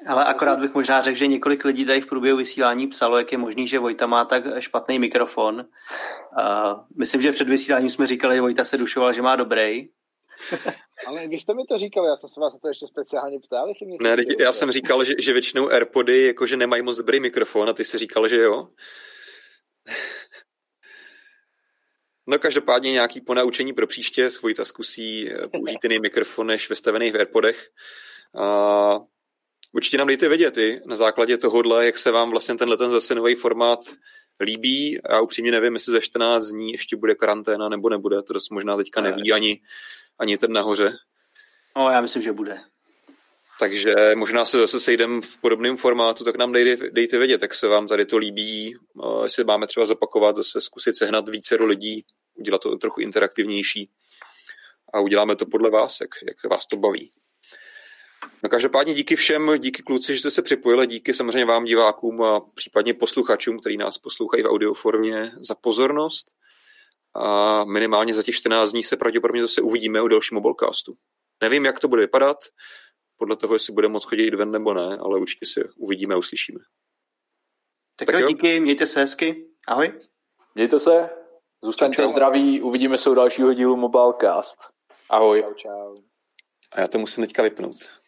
Ale akorát bych možná řekl, že několik lidí tady v průběhu vysílání psalo, jak je možný, že Vojta má tak špatný mikrofon. Uh, myslím, že před vysíláním jsme říkali, že Vojta se dušoval, že má dobrý. Ale vy jste mi to říkali, já jsem se vás na to ještě speciálně ptal, jestli mě Ne, já jsem říkal, že, že většinou Airpody jakože nemají moc dobrý mikrofon a ty jsi říkal, že jo. No každopádně nějaký ponaučení pro příště, Vojta zkusí eh, použít jiný mikrofon než vystavený v Airpodech. A Určitě nám dejte vědět i na základě tohohle, jak se vám vlastně tenhle ten zase nový formát líbí. Já upřímně nevím, jestli za 14 dní ještě bude karanténa nebo nebude, to dost možná teďka neví ani, ani ten nahoře. No, já myslím, že bude. Takže možná se zase sejdeme v podobném formátu, tak nám dejte, dejte vědět, jak se vám tady to líbí, jestli máme třeba zopakovat, zase zkusit sehnat více do lidí, udělat to trochu interaktivnější a uděláme to podle vás, jak, jak vás to baví. No každopádně díky všem, díky kluci, že jste se připojili, díky samozřejmě vám divákům a případně posluchačům, kteří nás poslouchají v audioformě za pozornost. A minimálně za těch 14 dní se pravděpodobně zase uvidíme u dalšího mobilecastu. Nevím, jak to bude vypadat, podle toho, jestli bude moc chodit ven nebo ne, ale určitě se uvidíme a uslyšíme. Tak, tak jo, díky, mějte se hezky. Ahoj. Mějte se, zůstaňte čau, čau. zdraví, uvidíme se u dalšího dílu Mobilecast. Ahoj. Čau, čau. A já to musím teďka vypnout.